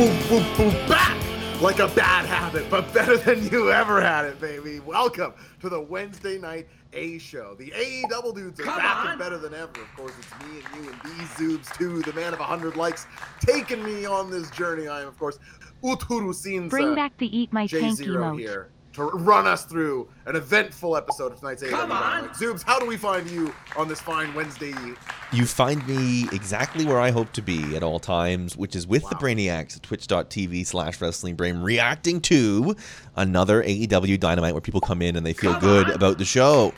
boop, boop, boop, boop, boop, back like a bad habit, but better than you ever had it, baby. Welcome to the Wednesday night A show. The A double dudes are Come back on. and better than ever. Of course, it's me and you and these zoobs too. The man of 100 likes taking me on this journey. I am, of course, Uturu Sinsa. Bring back the eat my J tank emote. here to run us through an eventful episode of tonight's AEW Come on. Dynamite. Zoobs, how do we find you on this fine Wednesday? You find me exactly where I hope to be at all times, which is with the Wow. Brainiacs at twitch.tv slash wrestling brain, reacting to another AEW Dynamite where people come in and they feel Come good on. about the show.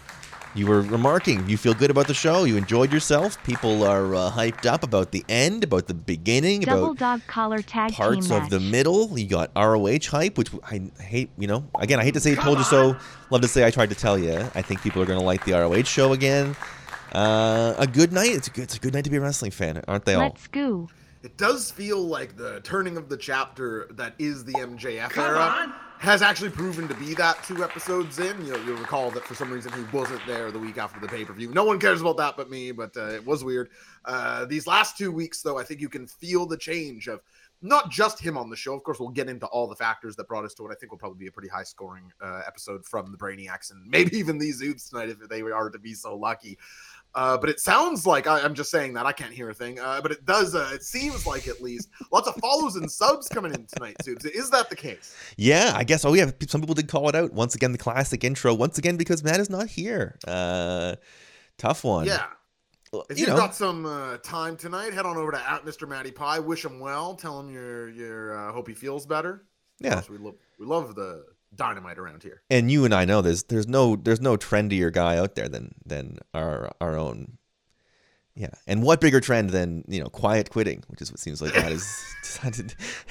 You were remarking, you feel good about the show, you enjoyed yourself. People are uh, hyped up about the end, about the beginning, Double about dog collar tag parts team of the middle. You got ROH hype, which I hate. You know, again, I hate to say Come "told you so." Love to say I tried to tell you. I think people are going to like the ROH show again. Uh, a good night. It's a good. It's a good night to be a wrestling fan, aren't they all? Let's go. It does feel like the turning of the chapter that is the MJF Come era on. Has actually proven to be that two episodes in. You'll, you'll recall that for some reason he wasn't there the week after the pay per view. No one cares about that but me, but uh, it was weird. Uh, these last two weeks, though, I think you can feel the change of not just him on the show. Of course, we'll get into all the factors that brought us to what I think will probably be a pretty high scoring uh, episode from the Brainiacs and maybe even these Zoobs tonight if they are to be so lucky. Uh, but it sounds like I, I'm just saying that I can't hear a thing. Uh, but it does. Uh, it seems like at least lots of follows and subs coming in tonight, Zoobs. Is that the case? Yeah, I guess. Oh yeah, some people did call it out once again. The classic intro once again because Matt is not here. Uh, tough one. Yeah. If you you've know, got some uh, time tonight, head on over to at Mr. Matty Pie. Wish him well. Tell him you're you're uh, hope he feels better. Yeah. we love we love the dynamite around here. and you and I know there's there's no there's no trendier guy out there than than our our own. Yeah, and what bigger trend than you know quiet quitting, which is what seems like that is decided.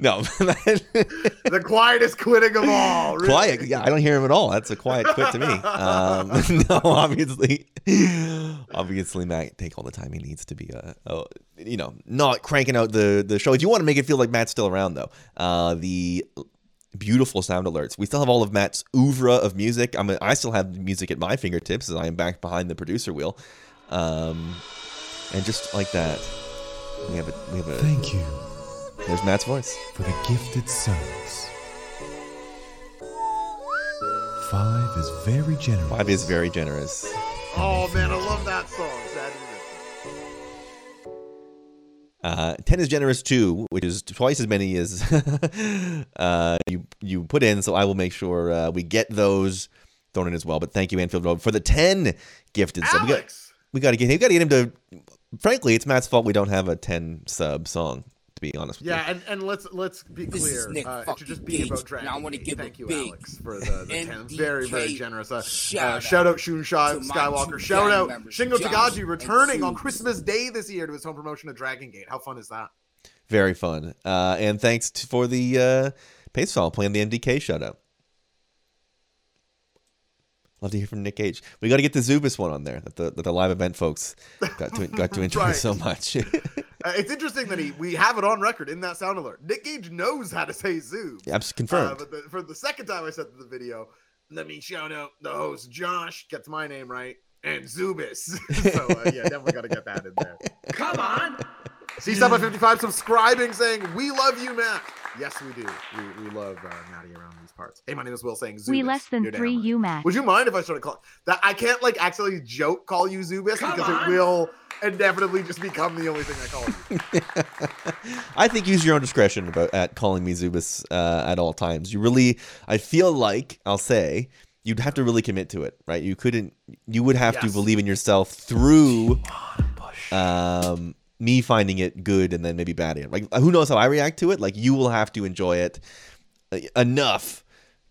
no, the quietest quitting of all. Really. quiet. Yeah, I don't hear him at all. That's a quiet quit to me. Um, no, obviously, obviously, Matt take all the time he needs to be uh, uh, you know, not cranking out the the show. If you want to make it feel like Matt's still around, though, uh, the beautiful sound alerts. We still have all of Matt's oeuvre of music. I'm I still have music at my fingertips as I am back behind the producer wheel, um, and just like that, we have a we have a. Thank you There's Matt's voice. for the gifted subs. Five is very generous. Five is very generous. Oh man, I love that song. Uh, ten is generous too, which is twice as many as uh, you you put in. So I will make sure uh, we get those thrown in as well. But thank you, Anfield Road, for the ten gifted it. sub. We got, we got to get we got to get him to. Frankly, it's Matt's fault we don't have a ten sub song. To be honest with Yeah, and, and let's let's be This is clear. Nick Uh, it should just be fucking about Gage, Dragon. and I wanna Gate. give a Thank you, big Alex, for the, the ten. Very very generous. Uh, uh, shout shout out out Shunshai Skywalker. Shout out Shingo Josh Tagaji returning on Christmas Day this year to his home promotion of Dragon Gate. How fun is that? Very fun. Uh, and thanks t- for the uh, Pacefall playing the MDK shutout. Love to hear from Nick H. We got to get the Zubis one on there that the, that the live event folks got to got to enjoy Right. so much. Uh, it's interesting that he we have it on record in that sound alert. Nick Gage knows how to say zoo. I'm s- confirmed. Uh, but the, for the second time I said the video, let me shout out the host Josh gets my name right and Zubis. so uh, yeah, definitely got to get that in there. Come on. See Sub 55 subscribing saying we love you, Matt. Yes, we do. We, we love uh, Matty around these parts. Hey, my name is Will saying Zubis. We less than You're three right. you match. Would you mind if I started calling that? I can't like actually joke call you Zubis Come because on. it will inevitably just become the only thing I call you. I think use your own discretion about at calling me Zubis uh, at all times. You really, I feel like I'll say you'd have to really commit to it, right? You couldn't. You would have to believe in yourself through um, me finding it good and then maybe bad again. Like who knows how I react to it? Like you will have to enjoy it uh, enough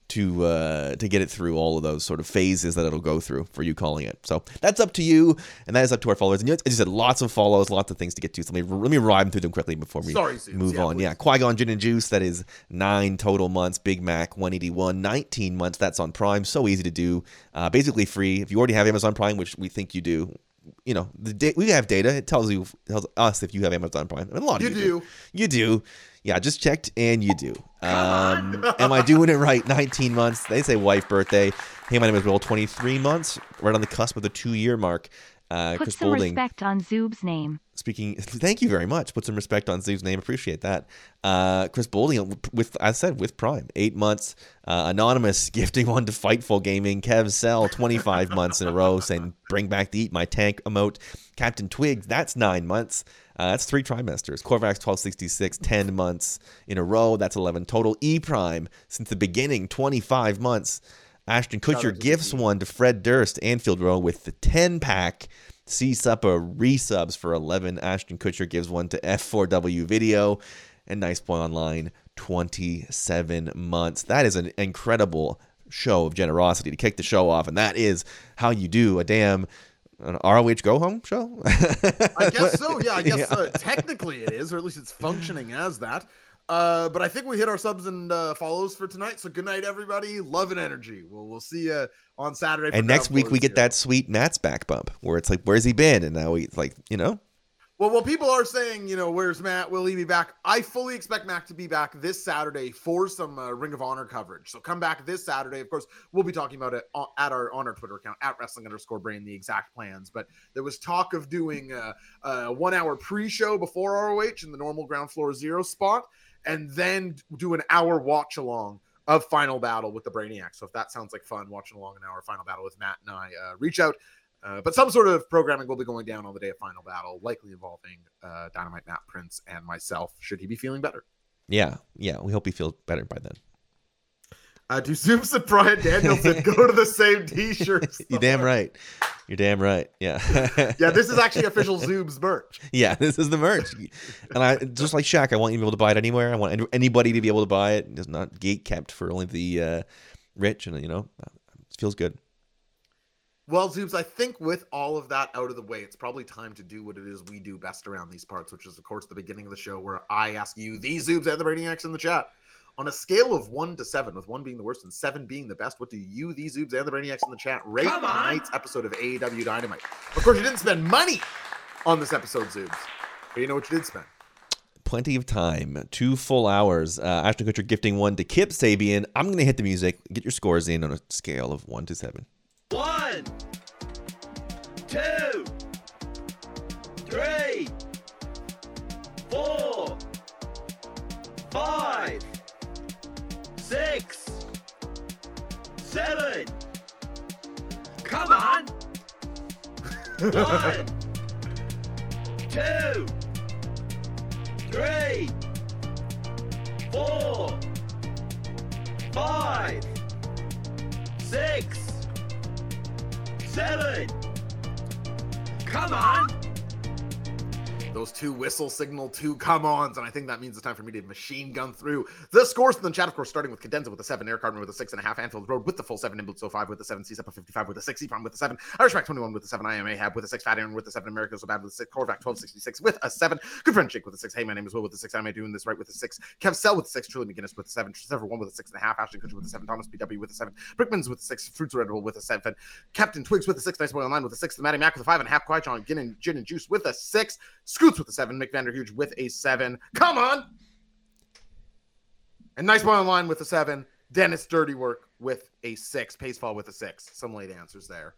to uh, to get it through all of those sort of phases that it'll go through for you calling it. So that's up to you, and that is up to our followers. And you know, as you said, lots of follows, lots of things to get to. So let me, let me rhyme through them quickly before we Sorry, move Yeah, on. please. Yeah, Qui Gon Gin and Juice. That is nine total months. Big Mac 181, 19 months. That's on Prime. So easy to do. Uh, basically free. If you already have Amazon Prime, which we think you do. You know, the da- we have data. It tells you, tells us if you have Amazon Prime. And a lot of You you, do. You do. Yeah, just checked and you do. Um, am I doing it right? 19 months. They say wife birthday. Hey, my name is Will. 23 months, right on the cusp of the two year mark. Uh, Put Chris some Boulding respect on Zoob's name. speaking thank you very much. Put some respect on Zeus's name. Appreciate that. Uh chris boulding with i said with prime eight months uh, anonymous gifting one to fightful gaming. Kev sell 25 months in a row saying bring back the eat my tank emote. Captain twigs that's nine months. Uh, that's three trimesters. Corvax 1266 10 months in a row. That's 11 total. E prime since the beginning 25 months ashton kutcher gifts one to fred durst Anfield Road with the 10 pack C Suppa resubs for 11. Ashton Kutcher gives one to F4W Video. And Nice Boy Online, 27 months. That is an incredible show of generosity to kick the show off. And that is how you do a damn an ROH go home show. I guess so. Yeah, I guess Yeah. Uh, technically it is, or at least it's functioning as that. Uh, but I think we hit our subs and uh, follows for tonight. So good night, everybody. Love and energy. We'll we'll see you on Saturday. and next week we get that sweet Matt's back bump where it's like, where's he been? And now he's like, you know, Well, well, people are saying, you know, where's Matt? Will he be back? I fully expect Matt to be back this Saturday for some uh, Ring of Honor coverage. So come back this Saturday. Of course, we'll be talking about it on, at our on our Twitter account at wrestling underscore brain the exact plans. But there was talk of doing a, a one hour pre show before ROH in the normal ground floor zero spot, and then do an hour watch along of Final Battle with the Brainiac. So if that sounds like fun, watching along an hour Final Battle with Matt and I, uh, reach out. Uh, but some sort of programming will be going down on the day of Final Battle, likely involving uh, Dynamite Matt Prince and myself. Should he be feeling better? yeah, yeah, we hope he feels better by then. Uh, do Zoobs and Bryan Danielson go to the same T-shirts? You're damn right. You're damn right. Yeah. Yeah, this is actually official Zoobs merch. Yeah, this is the merch, and I just like Shaq. I want you to be able to buy it anywhere. I want anybody to be able to buy it. It's not gate kept for only the uh, rich, and you know, it feels good. Well, Zoobs, I think with all of that out of the way, it's probably time to do what it is we do best around these parts, which is, of course, the beginning of the show where I ask you, these Zoobs and the Brainiacs in the chat, on a scale of one to seven, with one being the worst and seven being the best, what do you, these Zoobs and the Brainiacs in the chat rate tonight's episode of AEW Dynamite? Of course, you didn't spend money on this episode, Zoobs, but you know what you did spend. Plenty of time, two full hours. Uh, Ashton Kutcher gifting one to Kip Sabian. I'm gonna hit the music. Get your scores in on a scale of one to seven. One, two, three, four, five, six, seven. Come on. One, two, three, four, five, six, seven. Come on. Those two whistle signal two come ons, and I think that means it's time for me to machine gun through the scores from the chat. Of course, starting with Cadenza with a seven, Eric Cartman with a six and a half, Anfield Road with the full seven, Nimbus 05 with the seven, C Sepa 55 with a six, Eprom with a seven, Irish Mac 21 with a seven, I am Ahab with a six, Fat Aaron with a seven, America So Bad with a six, Corvac 1266 with a seven, Good Friend Jake with a six, Hey, my name is Will with a six, Am I doing this right with a six, Kev Sell with a six, Truly McGinnis with a seven, Trevor one with a six and a half, Ashton Kutcher with a seven, Thomas BW with a seven, Brickman's with a six, Fruits are Edible with a seven, Captain Twigs with a six, Nice Boy Online with a six, the Matty Mac with a five and a half, Qui John Gin and Gin and Juice with a six, Scoots with a seven, Mick Vanderhuge with a seven. Come on! And Nice Boy Online with a seven, Dennis Dirty Work with a six, Pacefall with a six. Some late answers there.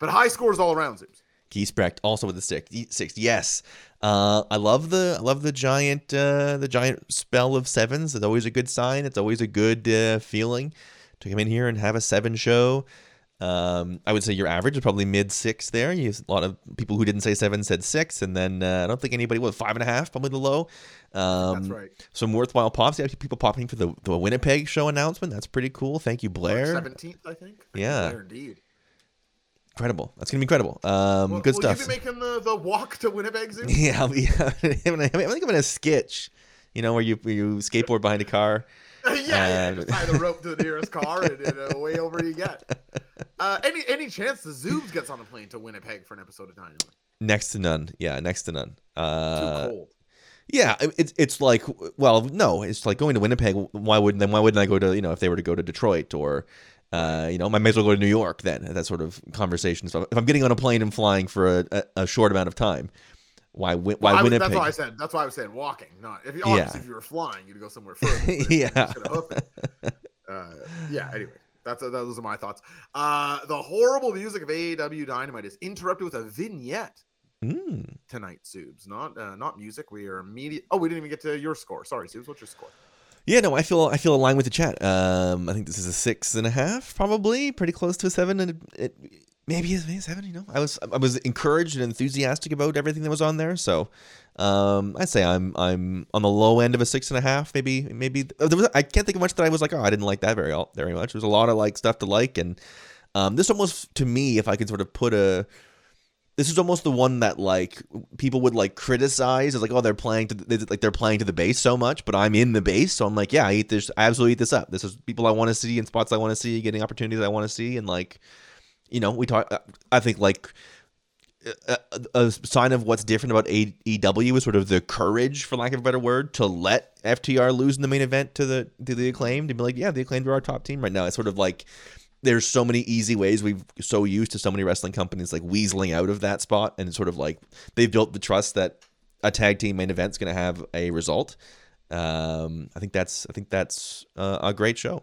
But high scores all around, Zoobs. Giesbrecht also with a six. Six, yes. Uh, I love the I love the giant uh, the giant spell of sevens. It's always a good sign. It's always a good uh, feeling to come in here and have a seven show. Um, I would say your average is probably mid six there. You a lot of people who didn't say seven said six, and then uh, I don't think anybody was five and a half, probably the low. Um, That's right. Some worthwhile pops. You have people popping for the, the Winnipeg show announcement. That's pretty cool. Thank you, Blair. Seventeenth, I think. Yeah. Blair, indeed. Incredible. That's gonna be incredible. Um, Will- good will stuff. you be making the, the walk to Winnipeg? Yeah, I'll be I think I'm in a sketch, you know, where you where you skateboard behind a car. yeah, yeah. Um, Just tie the rope to the nearest car and, and away over you get. Uh, any any chance the Zoobs gets on a plane to Winnipeg for an episode of Dynamite? Next to none. Yeah, next to none. Too Uh, cold. yeah, it's it's like well, no, it's like going to Winnipeg. Why wouldn't then? Why wouldn't I go to you know if they were to go to Detroit or. Uh, you know, I may as well go to New York then. That sort of conversation. So if I'm getting on a plane and flying for a, a, a short amount of time, why why Well, Winnipeg? that's why I said. That's why I was saying walking. Not if you Yeah. obviously if you were flying, you'd go somewhere further. but if you Yeah. should have hooked it. Uh, yeah. Anyway, That's those are my thoughts. Uh, the horrible music of AEW Dynamite is interrupted with a vignette Mm. tonight, Subs. Not uh, not music. We are immediate. Oh, we didn't even get to your score. Sorry, Subs. What's your score? Yeah, no, I feel I feel aligned with the chat. Um, I think this is a six and a half, probably pretty close to a seven, and it, it maybe it's maybe a seven. You know, I was I was encouraged and enthusiastic about everything that was on there, so um, I'd say I'm I'm on the low end of a six and a half. Maybe maybe uh, there was, I can't think of much that I was like, oh, I didn't like that very very much. There's a lot of like stuff to like, and um, this almost to me, if I could sort of put a this is almost the one that like people would like criticize as like oh they're playing to the, like they're playing to the base so much but i'm in the base so i'm like yeah i eat this i absolutely eat this up this is people i want to see and spots i want to see getting opportunities i want to see and like you know we talk i think like a, a, a sign of what's different about AEW is sort of the courage, for lack of a better word, to let FTR lose in the main event to the to the acclaimed and be like, yeah, the acclaimed are our top team right now. It's sort of like there's so many easy ways we've so used to so many wrestling companies like weaseling out of that spot and it's sort of like they've built the trust that a tag team main event's going to have a result um i think that's i think that's uh, a great show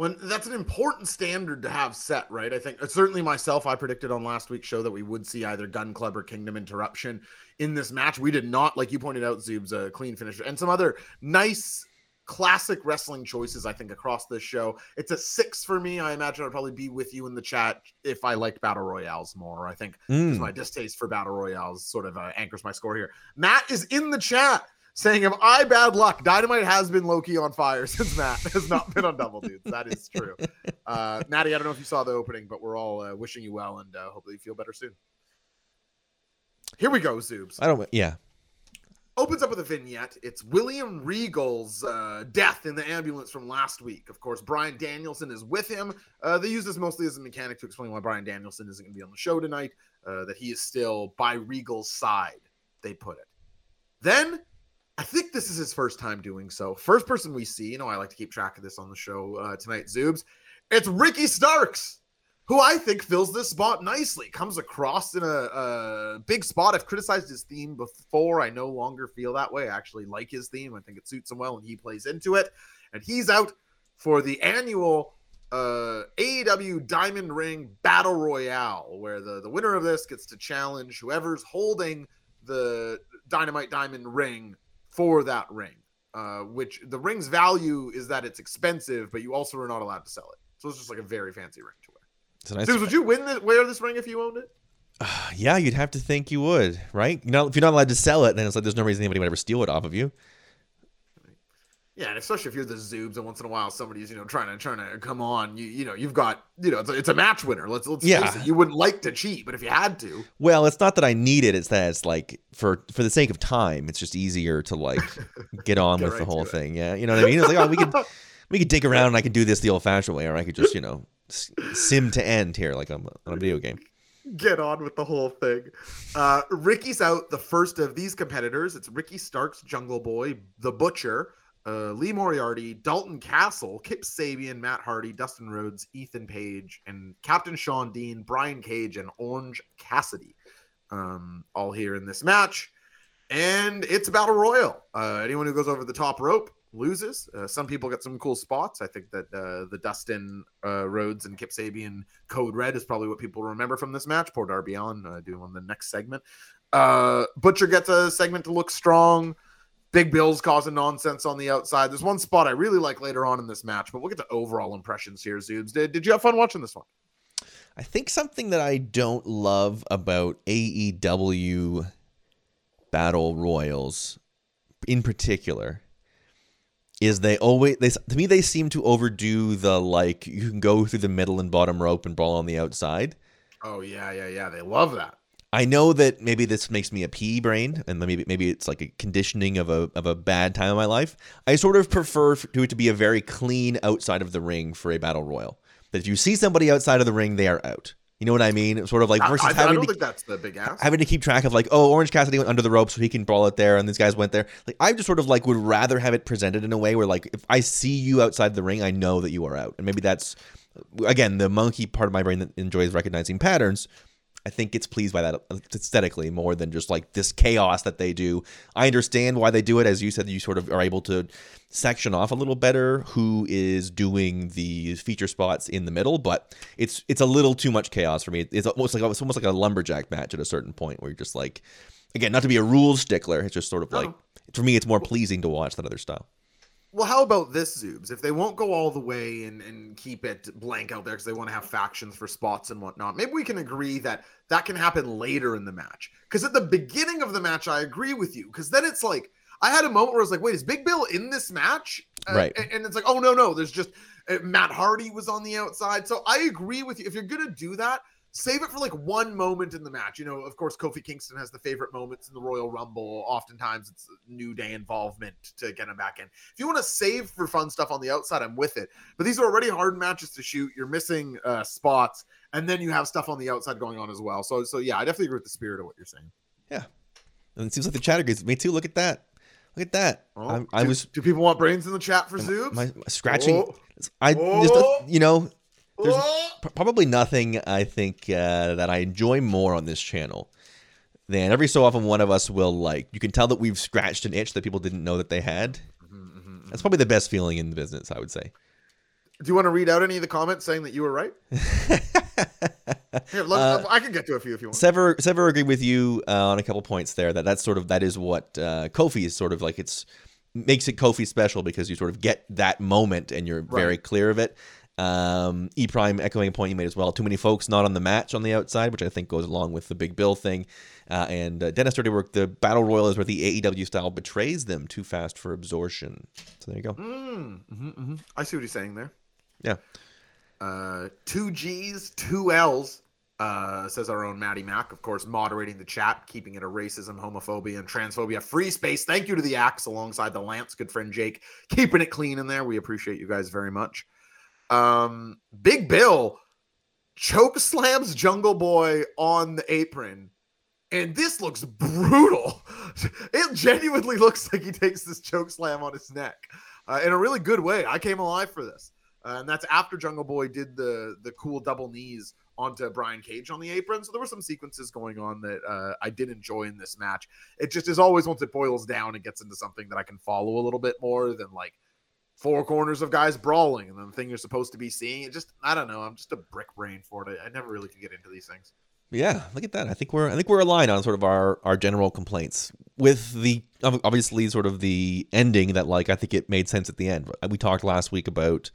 When that's an important standard to have set, right? I think uh, certainly myself, I predicted on last week's show that we would see either Gun Club or Kingdom Interruption in this match. We did not, like you pointed out, Zoob's a clean finisher and some other nice classic wrestling choices, I think, across this show. It's a six for me. I imagine I'd probably be with you in the chat if I liked battle royales more. I think Mm. my distaste for battle royales sort of uh, anchors my score here. Matt is in the chat saying, "Am I bad luck? Dynamite has been low key on fire since Matt has not been on Double Dudes. That is true." Uh, Natty, I don't know if you saw the opening, but we're all uh, wishing you well and uh, hopefully you feel better soon. Here we go, Zoobs i don't yeah opens up with a vignette. It's William Regal's uh, death in the ambulance from last week. Of course, Bryan Danielson is with him. Uh, they use this mostly as a mechanic to explain why Bryan Danielson isn't going to be on the show tonight, uh, that he is still by Regal's side, they put it. Then, I think this is his first time doing so. First person we see, you know, I like to keep track of this on the show uh, tonight, Zoobs. It's Ricky Starks who I think fills this spot nicely. Comes across in a, a big spot. I've criticized his theme before. I no longer feel that way. I actually like his theme. I think it suits him well, and he plays into it. And he's out for the annual uh, AEW Diamond Ring Battle Royale, where the, the winner of this gets to challenge whoever's holding the Dynamite Diamond Ring for that ring. Uh, which the ring's value is that it's expensive, but you also are not allowed to sell it. So it's just like a very fancy ring to wear. it's a nice would you win the, wear this ring if you owned it? yeah you'd have to think you would right you know if you're not allowed to sell it then it's like there's no reason anybody would ever steal it off of you Yeah, and especially if you're the Zoobs and once in a while somebody's you know trying to trying to come on, you you know you've got you know it's a, it's a match winner. Let's let's Yeah. face it. You wouldn't like to cheat, but if you had to, Well, it's not that I need it. It's that it's like for for the sake of time, it's just easier to like get on Get with right the whole it. thing. Yeah, you know what I mean. It's like oh, we could we could dig around and I could do this the old fashioned way, or I could just you know sim to end here like I'm on a video game. get on with the whole thing. Uh, Ricky's out. The first of these competitors. It's Ricky Starks, Jungle Boy, The Butcher, uh, Lee Moriarty, Dalton Castle, Kip Sabian, Matt Hardy, Dustin Rhodes, Ethan Page, and Captain Shawn Dean, Brian Cage, and Orange Cassidy. Um, all here in this match. And it's about a battle royal. Uh, anyone who goes over the top rope loses. Uh, some people get some cool spots. I think that uh, the Dustin uh, Rhodes and Kip Sabian code red is probably what people remember from this match. Poor Darby Allin uh, doing on the next segment. Uh, Butcher gets a segment to look strong. Big Bill's causing nonsense on the outside. There's one spot I really like later on in this match, but we'll get to overall impressions here, Zoobs. Did, did you have fun watching this one? I think something that I don't love about AEW battle royals in particular is they always they to me they seem to overdo the like you can go through the middle and bottom rope and brawl on the outside. Oh, yeah, yeah, yeah. They love that. I know that maybe this makes me a pea brain, and maybe maybe it's like a conditioning of a of a bad time in my life. I sort of prefer to it to be a very clean outside of the ring for a battle royal. That if you see somebody outside of the ring, they are out. You know what I mean? Sort of like versus I- I having don't to that's the big ass. having to keep track of like, oh, Orange Cassidy went under the rope so he can brawl it there, and these guys went there. Like, I just sort of like would rather have it presented in a way where like if I see you outside the ring, I know that you are out, and maybe that's again the monkey part of my brain that enjoys recognizing patterns. I think it's pleased by that uh, aesthetically more than just like this chaos that they do. I understand why they do it, as you said. You sort of are able to section off a little better who is doing the feature spots in the middle, but it's it's a little too much chaos for me. It's almost like it's almost like a lumberjack match at a certain point where you're just like, again, not to be a rules stickler. It's just sort of like No. for me, it's more pleasing to watch that other style. Well, how about this, Zoobs? If they won't go all the way and, and keep it blank out there because they want to have factions for spots and whatnot, maybe we can agree that that can happen later in the match. Because at the beginning of the match, I agree with you. Because then it's like, I had a moment where I was like, wait, is Big Bill in this match? Uh, Right. And, and it's like, oh, no, no, there's just uh, Matt Hardy was on the outside. So I agree with you. If you're going to do that, save it for like one moment in the match. You know, of course, Kofi Kingston has the favorite moments in the Royal Rumble. Oftentimes it's New Day involvement to get him back in. If you want to save for fun stuff on the outside, I'm with it. But these are already hard matches to shoot. You're missing uh, spots, and then you have stuff on the outside going on as well. So, so yeah, I definitely agree with the spirit of what you're saying. Yeah, and it seems like the chat agrees me too. Look at that. Look at that. Oh, I, I do, was Do people want brains in the chat for Zoobs? my, my scratching. Oh. I just Oh. you know there's Oh! p- probably nothing I think uh, that I enjoy more on this channel than every so often one of us will like. You can tell that we've scratched an itch that people didn't know that they had. Mhm, mhm, mhm. That's probably the best feeling in the business, I would say. Do you want to read out any of the comments saying that you were right? Here, let, Uh, I can get to a few if you want. Sever Sever agreed with you uh, on a couple points there. That that's sort of that is what uh, Kofi is sort of like. It's makes it Kofi special because you sort of get that moment and you're very clear of it. Um, E Prime echoing a point you made as well. Too many folks not on the match on the outside, which I think goes along with the Big Bill thing. Uh, and uh, Dennis Dirty Work, the battle royal is where the AEW style betrays them too fast for absorption. So there you go. Mm, mhm, mhm. I see what he's saying there. Yeah. Uh, two G's, two L's, uh, says our own Maddie Mack, of course, moderating the chat, keeping it a racism, homophobia, and transphobia free space. Thank you to the Axe alongside the Lance, good friend Jake, keeping it clean in there. We appreciate you guys very much. Um, Big Bill choke slams Jungle Boy on the apron. And this looks brutal. It genuinely looks like he takes this choke slam on his neck uh, in a really good way. I came alive for this. Uh, and that's after Jungle Boy did the the cool double knees onto Brian Cage on the apron. So there were some sequences going on that uh, I did enjoy in this match. It just is always once it boils down it gets into something that I can follow a little bit more than like four corners of guys brawling and then the thing you're supposed to be seeing. It just I don't know. I'm just a brick brain for it. I, I never really could get into these things. Yeah, look at that. I think we're I think we're aligned on sort of our our general complaints with the obviously sort of the ending that like I think it made sense at the end. We talked last week about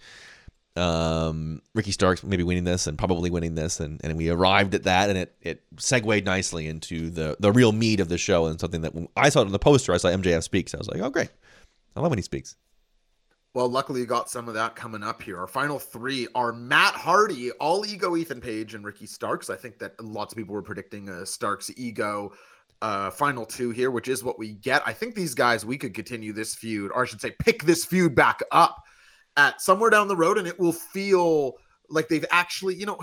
um Ricky Starks maybe winning this and probably winning this and, and we arrived at that and it it segued nicely into the the real meat of the show and something that I saw on the poster I saw MJF speaks I was like oh great I love when he speaks Well, luckily you got some of that coming up here. Our final three are Matt Hardy, All Ego, Ethan Page, and Ricky Starks. I think that lots of people were predicting a Starks Ego uh, final two here, which is what we get. I think these guys we could continue this feud, or I should say, pick this feud back up at somewhere down the road, and it will feel like they've actually, you know.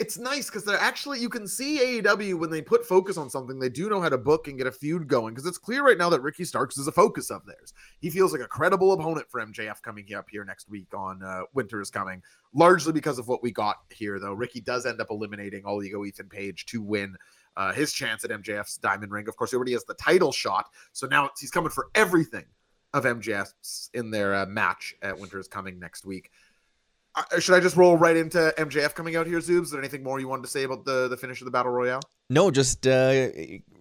It's nice because they're actually you can see AEW when they put focus on something, they do know how to book and get a feud going. Because it's clear right now that Ricky Starks is a focus of theirs. He feels like a credible opponent for MJF coming up here next week on uh, Winter is Coming, largely because of what we got here, though. Ricky does end up eliminating All Ego Ethan Page to win uh, his chance at MJF's Diamond Ring. Of course, he already has the title shot, so now he's coming for everything of MJF's in their uh, match at Winter is Coming next week. Should I just roll right into MJF coming out here, Zoobs? Is there anything more you wanted to say about the, the finish of the Battle Royale? No, just uh,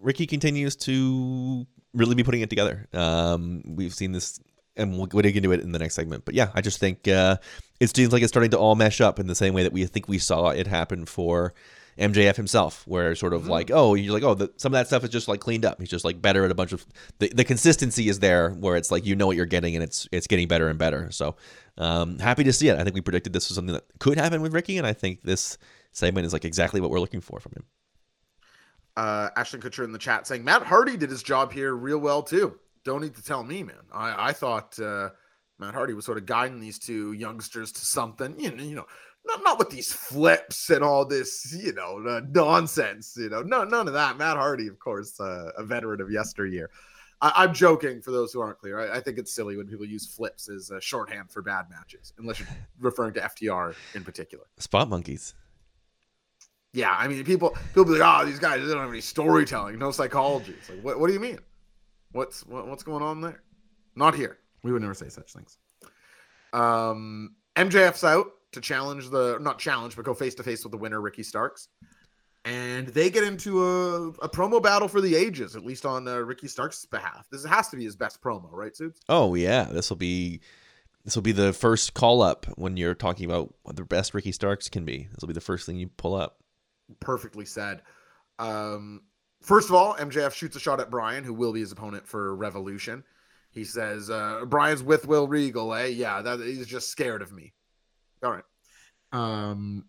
Ricky continues to really be putting it together. Um, we've seen this, and we'll get into it in the next segment. But yeah, I just think uh, it seems like it's starting to all mesh up in the same way that we think we saw it happen for MJF himself, where sort of Mhm. like, oh, you're like, oh, the, some of that stuff is just like cleaned up. He's just like better at a bunch of the, the consistency is there, where it's like you know what you're getting, and it's it's getting better and better. So um, happy to see it. I think we predicted this was something that could happen with Ricky, and I think this segment is like exactly what we're looking for from him. uh Ashton Kutcher in the chat saying Matt Hardy did his job here real well too. Don't need to tell me, man. I I thought uh Matt Hardy was sort of guiding these two youngsters to something, you know, you know, not not with these flips and all this, you know, nonsense, you know, no none of that. Matt Hardy, of course, uh, a veteran of yesteryear. I, I'm joking for those who aren't clear. I, I think it's silly when people use flips as a shorthand for bad matches, unless you're referring to FTR in particular. Spot monkeys. Yeah, I mean, people people be like, "Oh, these guys they don't have any storytelling, no psychology." It's like, what, what do you mean? What's what, what's going on there? Not here. We would never say such things. Um, MJF's out to challenge the not challenge, but go face to face with the winner, Ricky Starks, and they get into a, a promo battle for the ages, at least on uh, Ricky Starks' behalf. This has to be his best promo, right, Suits? Oh yeah, this will be this will be the first call up when you're talking about what the best Ricky Starks can be. This will be the first thing you pull up. Perfectly said. Um, first of all, MJF shoots a shot at Bryan, who will be his opponent for Revolution. He says, uh, "Bryan's with Will Regal, eh? Yeah, that he's just scared of me." All right. Um,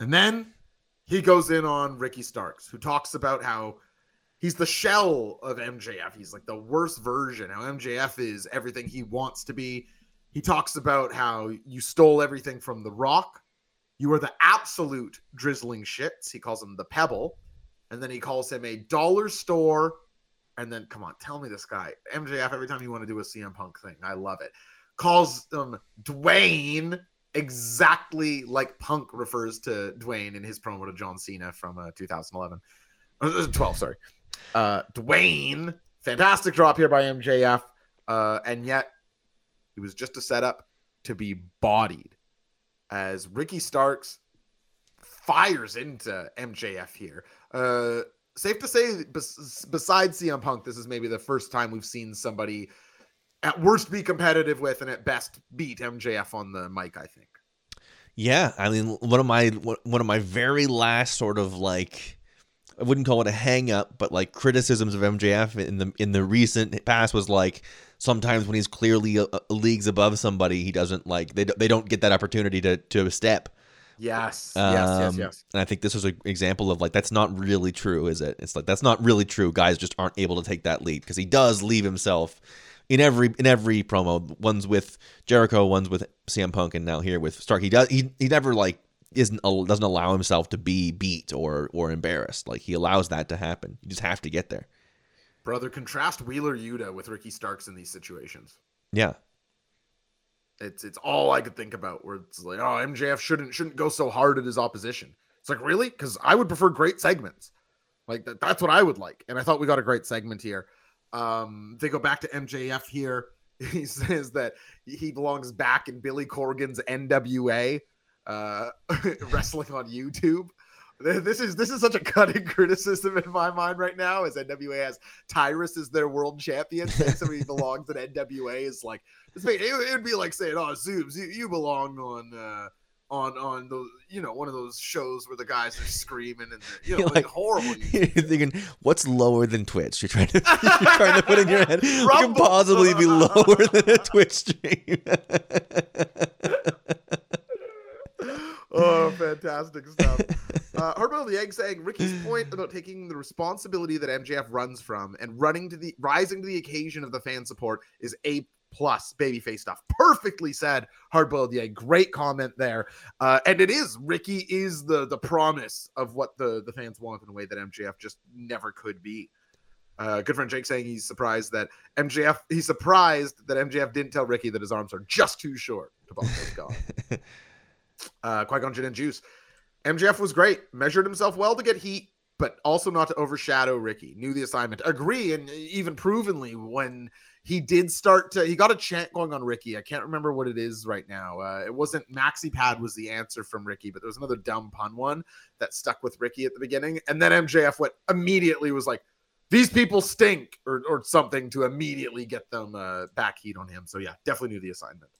and then he goes in on Ricky Starks, who talks about how he's the shell of MJF. He's like the worst version. How MJF is everything he wants to be. He talks about how you stole everything from The Rock. You are the absolute drizzling shits. He calls him the Pebble. And then he calls him a dollar store. And then, come on, tell me this guy. MJF, every time you want to do a CM Punk thing, I love it. Calls him Dwayne exactly like Punk refers to Dwayne in his promo to John Cena from uh, 2011. Uh, 12, sorry. Uh, Dwayne, fantastic drop here by MJF. Uh, and yet, it was just a setup to be bodied as Ricky Starks fires into MJF here. Uh, safe to say, bes- besides CM Punk, this is maybe the first time we've seen somebody at worst be competitive with and at best beat MJF on the mic. I think. Yeah, I mean, one of my one of my very last sort of like I wouldn't call it a hang up, but like criticisms of MJF in the in the recent past was like sometimes when he's clearly a, a leagues above somebody, he doesn't like they they don't get that opportunity to to step. Yes, yes, yes, Um, yes. And I think this was an example of like that's not really true, is it? It's like that's not really true. Guys just aren't able to take that lead because he does leave himself in every in every promo. One's with Jericho, one's with CM Punk, and now here with Stark. He does he he never like isn't doesn't allow himself to be beat or or embarrassed. Like he allows that to happen. You just have to get there. Brother, contrast Wheeler Yuta with Ricky Starks in these situations. Yeah. It's it's all I could think about. Where it's like, oh, MJF shouldn't shouldn't go so hard at his opposition. It's like really because I would prefer great segments. Like that, that's what I would like. And I thought we got a great segment here. Um, they go back to MJF here. He says that he belongs back in Billy Corgan's NWA uh, wrestling on YouTube. This is this is such a cutting criticism in my mind right now. As NWA has Tyrus as their world champion, saying somebody belongs in NWA is like. It, would be like saying, "Oh, Zoobs, you, you belong on uh, on on those you know one of those shows where the guys are screaming and you know You're like, like- horrible." You're thinking, what's lower than Twitch? You're trying to you're trying to put in your head what can possibly be lower than a Twitch stream. oh, fantastic stuff. Uh, Herbal the Egg saying Ricky's point about taking the responsibility that MJF runs from and running to the rising to the occasion of the fan support is a plus babyface stuff. Perfectly said, Hardboiled Egg. Great comment there. Uh, and it is Ricky is the the promise of what the the fans want in a way that MJF just never could be. Uh, good friend Jake saying he's surprised that MJF he's surprised that MJF didn't tell Ricky that his arms are just too short to box those guys uh, Qui Gon Jinn and Juice. MJF was great, measured himself well to get heat, but also not to overshadow Ricky. Knew the assignment. Agree, and even provenly when he did start to, he got a chant going on Ricky. I can't remember what it is right now. Uh, it wasn't Maxi Pad was the answer from Ricky, but there was another dumb pun one that stuck with Ricky at the beginning, and then MJF went immediately was like. These people stink, or, or something to immediately get them uh, back heat on him. So yeah, definitely knew the assignment.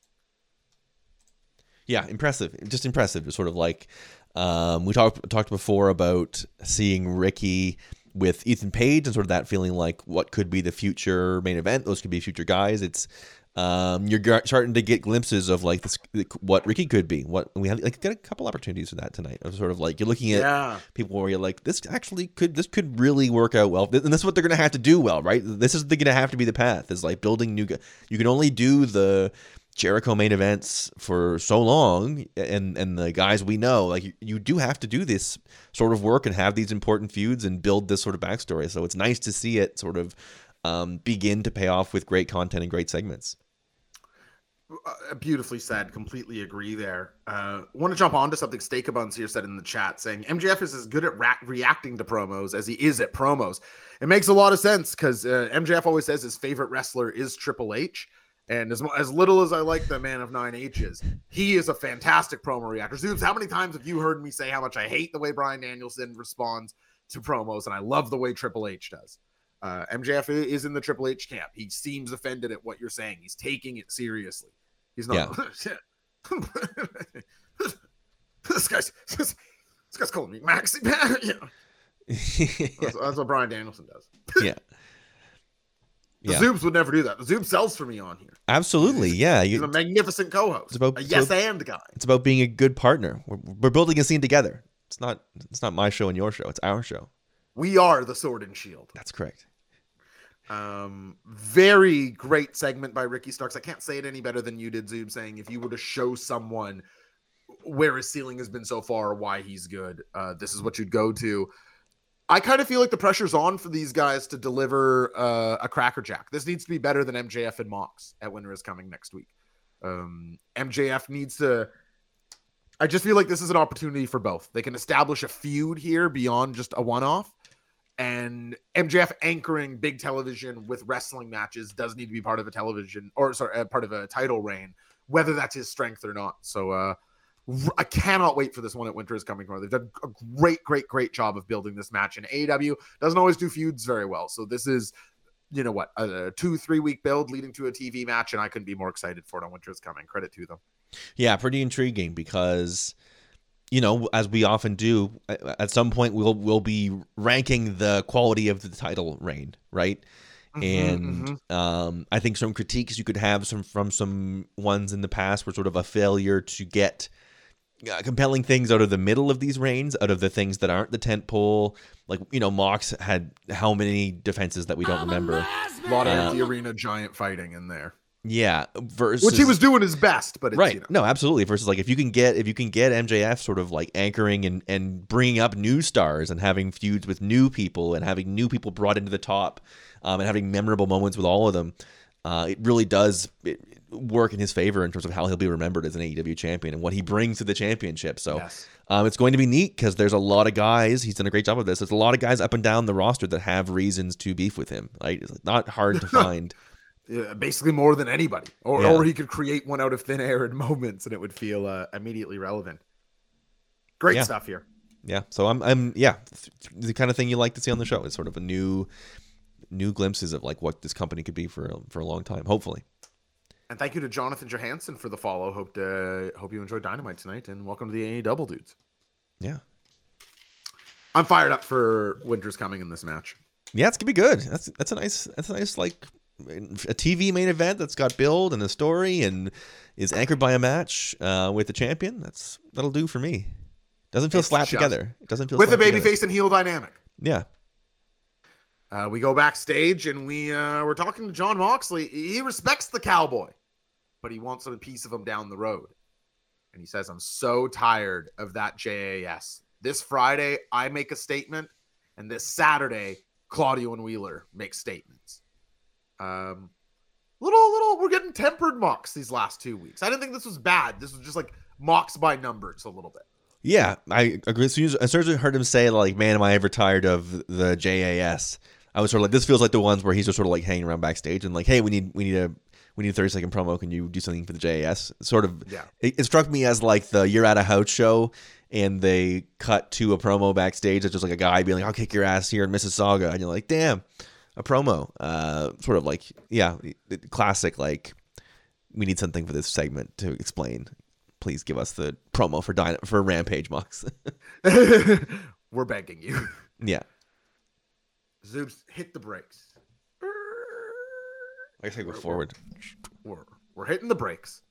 Yeah, impressive. Just impressive. Just sort of like um, we talked talked before about seeing Ricky with Ethan Page and sort of that feeling like what could be the future main event. Those could be future guys. It's um, you're starting to get glimpses of like this, what Ricky could be. What we have like got a couple opportunities for that tonight. Of sort of like you're looking at Yeah. people where you're like, this actually could this could really work out well, and this is what they're gonna have to do well, right? This is the, gonna have to be the path. Is like building new. You can only do the Jericho main events for so long, and and the guys we know, like you, you do have to do this sort of work and have these important feuds and build this sort of backstory. So it's nice to see it sort of um, begin to pay off with great content and great segments. Uh, beautifully said. Completely agree there. Uh, want to jump on to something Steakabuns here said in the chat, saying MJF is as good at ra- reacting to promos as he is at promos. It makes a lot of sense because uh, MJF always says his favorite wrestler is Triple H. And as, as little as I like the man of nine H's, he is a fantastic promo reactor. Zoobs, how many times have you heard me say how much I hate the way Bryan Danielson responds to promos and I love the way Triple H does? Uh, MJF is in the Triple H camp. He seems offended at what you're saying. He's taking it seriously. He's not. Yeah. this guy's this, guy's calling me Maxi Man. Yeah, yeah. that's, that's what Bryan Danielson does. yeah. The Yeah. Zoobs would never do that. The Zoom sells for me on here. Absolutely. Yeah. He's You, a magnificent co-host. It's about- a yes about- and guy. it's about being a good partner. We're, we're building a scene together. It's not it's not my show and your show. It's our show. We are the Sword and Shield. That's correct. Um, very great segment by Ricky Starks. I can't say it any better than you did, Zoob, saying if you were to show someone where his ceiling has been so far, why he's good, uh, this is what you'd go to. I kind of feel like the pressure's on for these guys to deliver uh, a Cracker Jack. This needs to be better than MJF and Mox at Winter is Coming next week. Um, MJF needs to. I just feel like this is an opportunity for both. They can establish a feud here beyond just a one off and MJF anchoring big television with wrestling matches does need to be part of a television or sorry, part of a title reign, whether that's his strength or not. So uh, I cannot wait for this one at Winter is Coming. They've done a great, great, great job of building this match. And AEW doesn't always do feuds very well, so this is. You know what? A two, three week build leading to a TV match, and I couldn't be more excited for it on Winter is Coming. Credit to them. Yeah, pretty intriguing because you know, as we often do, at some point we'll we'll be ranking the quality of the title reign, right? and mhm. um, I think some critiques you could have some from some ones in the past were sort of a failure to get uh, compelling things out of the middle of these reigns, out of the things that aren't the tent pole. Like you know, Mox had how many defenses that we don't remember? a lot of Uh, empty arena giant fighting in there, Yeah, versus which he was doing his best, but it's, right. You know, no absolutely. Versus like if you can get if you can get mjf sort of like anchoring and and bringing up new stars and having feuds with new people and having new people brought into the top um, and having memorable moments with all of them uh, it really does it, work in his favor in terms of how he'll be remembered as an AEW champion and what he brings to the championship. So Yes. um, it's going to be neat because there's a lot of guys. He's done a great job of this. There's a lot of guys up and down the roster that have reasons to beef with him. Right? It's not hard to find. Yeah, basically more than anybody, or Yeah. or he could create one out of thin air in moments, and it would feel uh, immediately relevant. Great Yeah. stuff here. Yeah. So I'm I'm yeah, the kind of thing you like to see on the show is sort of a new new glimpses of like what this company could be for for a long time, hopefully. And thank you to Jonathan Johansson for the follow. Hope to hope you enjoyed Dynamite tonight, and welcome to the AA Double Dudes. Yeah. I'm fired up for Winter's coming in this match. Yeah, it's gonna be good. That's that's a nice that's a nice like a TV main event that's got build and a story and is anchored by a match uh, with the champion. That's that'll do for me. Doesn't feel It's slapped just- together. It doesn't feel With a slapped baby face and heel dynamic. Yeah. Uh, we go backstage and we uh, we're talking to Jon Moxley. He respects the cowboy, but he wants a piece of him down the road. And he says, "I'm so tired of that JAS. This Friday, I make a statement, and this Saturday, Claudio and Wheeler make statements." Um, little little, we're getting tempered Mox these last two weeks. I didn't think this was bad. This was just like Mox by numbers a little bit. Yeah, I agree. As soon as, as soon as I heard him say like, "Man, am I ever tired of the JAS?" I was sort of like, "This feels like the ones where he's just sort of like hanging around backstage and like, hey, we need we need a we need a thirty second promo. Can you do something for the JAS?" Sort of. Yeah. It, it struck me as like the "You're at a house" show, and they cut to a promo backstage. It's just like a guy being like, "I'll kick your ass here in Mississauga," and you're like, "Damn." A promo, uh, sort of like, yeah, classic. Like, we need something for this segment to explain. Please give us the promo for Dyna- for Rampage Mox. we're begging you. yeah, Zoobs, hit the brakes. I guess I go forward. We're we're hitting the brakes.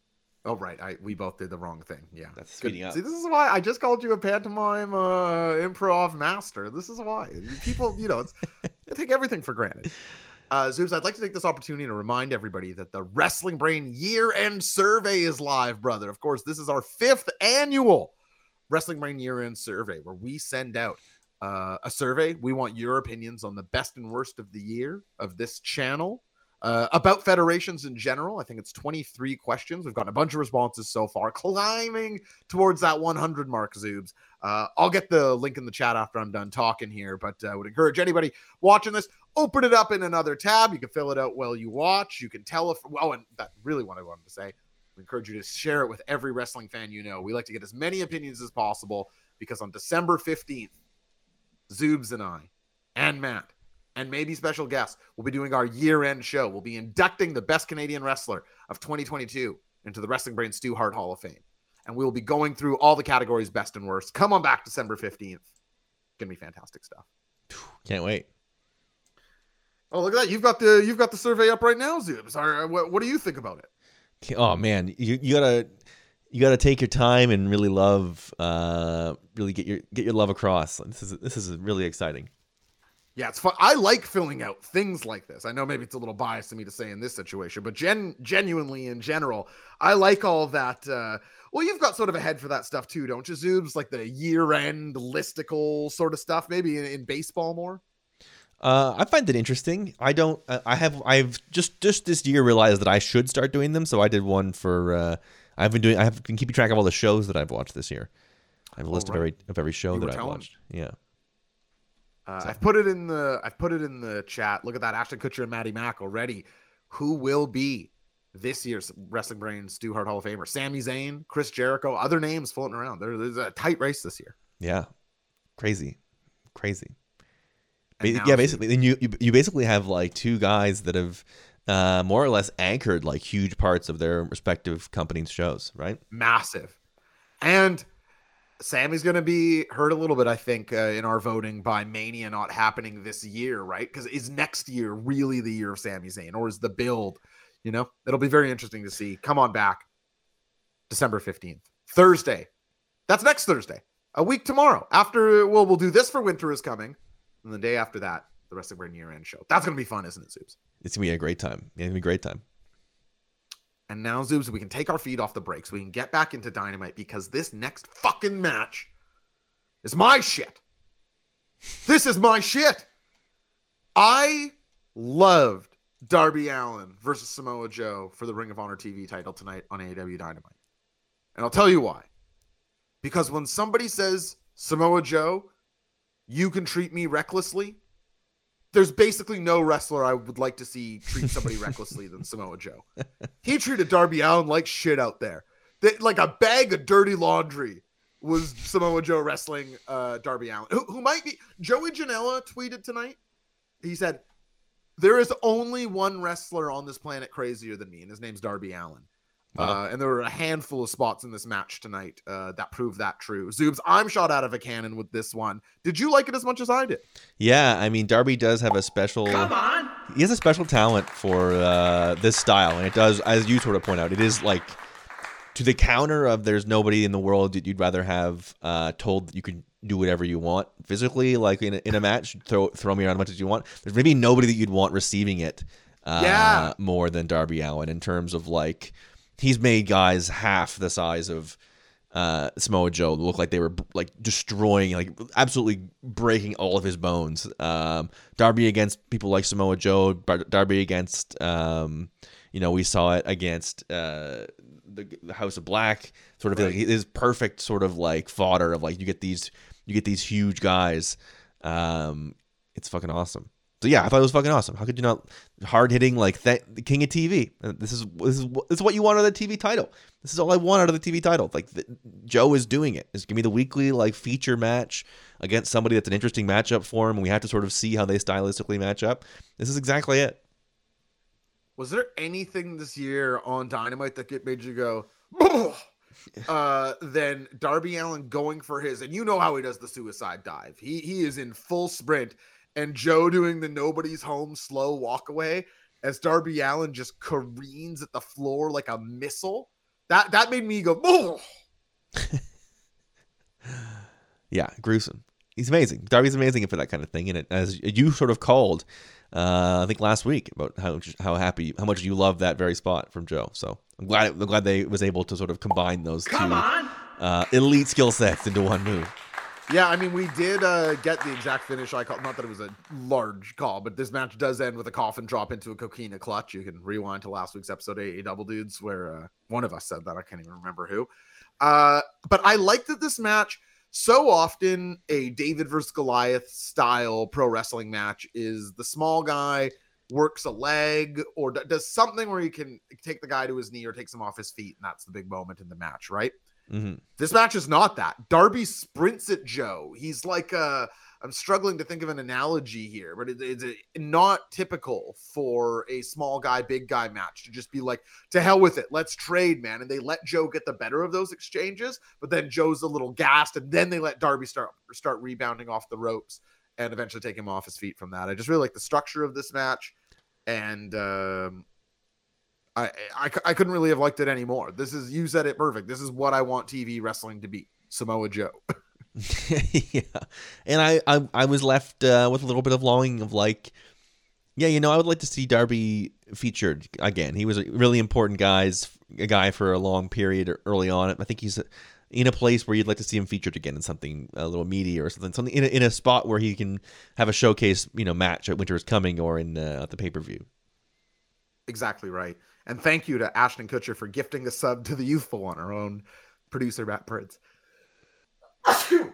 Oh right, I we both did the wrong thing. Yeah, That's Good. speeding up. See, this is why I just called you a pantomime uh, improv master. This is why people, you know, it's, they take everything for granted. Uh, I'd like to take this opportunity to remind everybody that the Wrestling Brain Year End Survey is live, brother. Of course, this is our fifth annual Wrestling Brain Year End Survey where we send out uh, a survey. We want your opinions on the best and worst of the year of this channel. Uh, about federations in general, I think it's 23 questions. We've gotten a bunch of responses so far, climbing towards that 100 mark, Zoobs. Uh, I'll get the link in the chat after I'm done talking here, but I uh, would encourage anybody watching this, open it up in another tab. You can fill it out while you watch. You can tell if, oh, and that really what I wanted to say. We encourage you to share it with every wrestling fan you know. We like to get as many opinions as possible because on December 15th, Zoobs and I and Matt and maybe special guests We'll be doing our year end show. We'll be inducting the best Canadian wrestler of 2022 into the Wrestling Brain Stu Hart Hall of Fame. And we will be going through all the categories best and worst. Come on back December 15th. Gonna be fantastic stuff. Can't wait. Oh, look at that. You've got the you've got the survey up right now, Zoobs. Are- What, what do you think about it? Oh man, you, you gotta you gotta take your time and really love, uh, really get your get your love across. This is this is really exciting. Yeah, it's fun. I like filling out things like this. I know maybe it's a little biased to me to say in this situation, but gen genuinely in general, I like all that. Uh, well, you've got sort of a head for that stuff too, don't you, Zoobs? Like the year-end listicle sort of stuff, maybe in, in baseball more. Uh, I find it interesting. I don't. uh, I have. I've just just this year realized that I should start doing them. So I did one for. Uh, I've been doing. I have been keeping track of all the shows that I've watched this year. I have a list of every of every show You that I've watched. Yeah. Uh, I've put it in the I've put it in the chat. Look at that, Ashton Kutcher and Maddie Mack already. Who will be this year's Wrestling Brains Stu Hart Hall of Famer? Sami Zayn, Chris Jericho, other names floating around. There- there's a tight race this year. Yeah. Crazy. Crazy. Ba- yeah, basically, then you, you you basically have like two guys that have uh, more or less anchored like huge parts of their respective companies' shows, right? massive. And Sammy's going to be hurt a little bit, I think, uh, in our voting by Mania not happening this year, right? Because is next year really the year of Sami Zayn, or is the build? You know, it'll be very interesting to see. Come on back, December fifteenth, Thursday. That's next Thursday, a week tomorrow. After well, we'll do this for Winter is coming, and the day after that, the rest of Brain year end show. That's going to be fun, isn't it, Zoobs? It's gonna be a great time. It's gonna be a great time. And now, Zoobs, we can take our feet off the brakes. We can get back into Dynamite because this next fucking match is my shit. This is my shit. I loved Darby Allin versus Samoa Joe for the Ring of Honor TV title tonight on AEW Dynamite. And I'll tell you why. Because when somebody says, Samoa Joe, you can treat me recklessly, there's basically no wrestler I would like to see treat somebody recklessly than Samoa Joe. He treated Darby Allin like shit out there. That like a bag of dirty laundry was Samoa Joe wrestling uh, Darby Allin, who, who might be Joey Janela tweeted tonight. He said, "There is only one wrestler on this planet crazier than me, and his name's Darby Allin." Wow. Uh, and there were a handful of spots in this match tonight uh, that proved that true. Zoobs, I'm shot out of a cannon with this one. Did you like it as much as I did? Yeah, I mean Darby does have a special. Come on. He has a special talent for uh, this style, and it does, as you sort of point out, it is like to the counter of there's nobody in the world that you'd rather have uh, told that you can do whatever you want physically, like in a, in a match, throw throw me around as much as you want. There's maybe nobody that you'd want receiving it uh, Yeah. more than Darby Allin in terms of like he's made guys half the size of uh, Samoa Joe look like they were like destroying, like absolutely breaking all of his bones. Um, Darby against people like Samoa Joe, Darby against, um, you know, we saw it against uh, the, the House of Black. Sort of like his perfect sort of like fodder of like you get these you get these huge guys. Um, it's fucking awesome. So yeah, I thought it was fucking awesome. How could you not hard hitting like that the king of TV? Uh, This is this is this is what you want out of the TV title. This is all I want out of the TV title. Like the, Joe is doing it. Just give me the weekly like feature match against somebody that's an interesting matchup for him. And we have to sort of see how they stylistically match up. This is exactly it. Was there anything this year on Dynamite that made you go, uh, than Darby Allin going for his, and you know how he does the suicide dive. He he is in full sprint, and Joe doing the nobody's home slow walk away as Darby Allin just careens at the floor like a missile. That that made me go, oh, Yeah, gruesome. He's amazing. Darby's amazing for that kind of thing. And it, as you sort of called, uh, I think last week about how how happy, how much you love that very spot from Joe. So I'm glad I'm glad they was able to sort of combine those Come two uh, elite skill sets into one move. Yeah, I mean, we did uh, get the exact finish I call. Not that it was a large call, but this match does end with a coffin drop into a coquina clutch. You can rewind to last week's episode, AA Double Dudes, where uh, one of us said that. I can't even remember who. Uh, but I liked that this match. So often, a David versus Goliath style pro wrestling match is the small guy works a leg or does something where he can take the guy to his knee or takes him off his feet, and that's the big moment in the match, right? hmm This match is not that. Darby sprints at Joe. He's like uh I'm struggling to think of an analogy here, but it, it's uh, not typical for a small guy, big guy match to just be like, to hell with it, let's trade, man. And they let Joe get the better of those exchanges, but then Joe's a little gassed, and then they let Darby start start rebounding off the ropes and eventually take him off his feet from that. I just really like the structure of this match, and um, I, I I couldn't really have liked it anymore. This is you said it perfect. This is what I want TV wrestling to be. Samoa Joe. yeah, and I, I I was left uh, with a little bit of longing of like, yeah, you know, I would like to see Darby featured again. He was a really important guy's a guy for a long period early on. I think he's in a place where you'd like to see him featured again in something a little meaty or something, something in a, in a spot where he can have a showcase, you know, match at Winter is Coming or in uh, at the pay per view. exactly right. And thank you to Ashton Kutcher for gifting a sub to the youthful one, our own producer Matt Prince.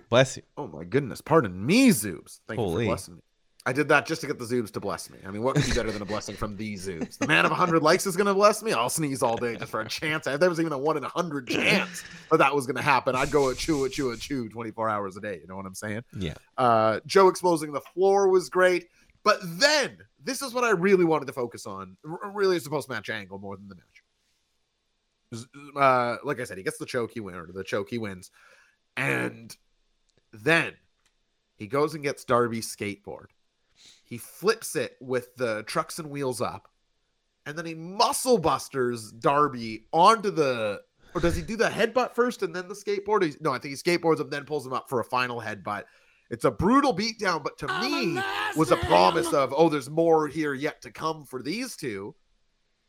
Bless you. Oh my goodness, pardon me, Zoobs. Thank you Holy. for blessing me. I did that just to get the Zoobs to bless me. I mean, what could be better than a blessing from the Zoobs? The man of 100 likes is going to bless me. I'll sneeze all day just for a chance. If there was even a one in a 100 chance that that was going to happen, I'd go a chew, a chew, a chew 24 hours a day. You know what I'm saying? Yeah. Uh, Joe exposing the floor was great. But then, this is what I really wanted to focus on. R- really, it's the post match angle more than the match. Uh, like I said, he gets the choke, he win, or the choke, he wins. And then he goes and gets Darby's skateboard. He flips it with the trucks and wheels up. And then he muscle busters Darby onto the. Or does he do the headbutt first and then the skateboard? He's, no, I think he skateboards him, then pulls him up for a final headbutt. It's a brutal beatdown, but to me, was a promise of, oh, there's more here yet to come for these two.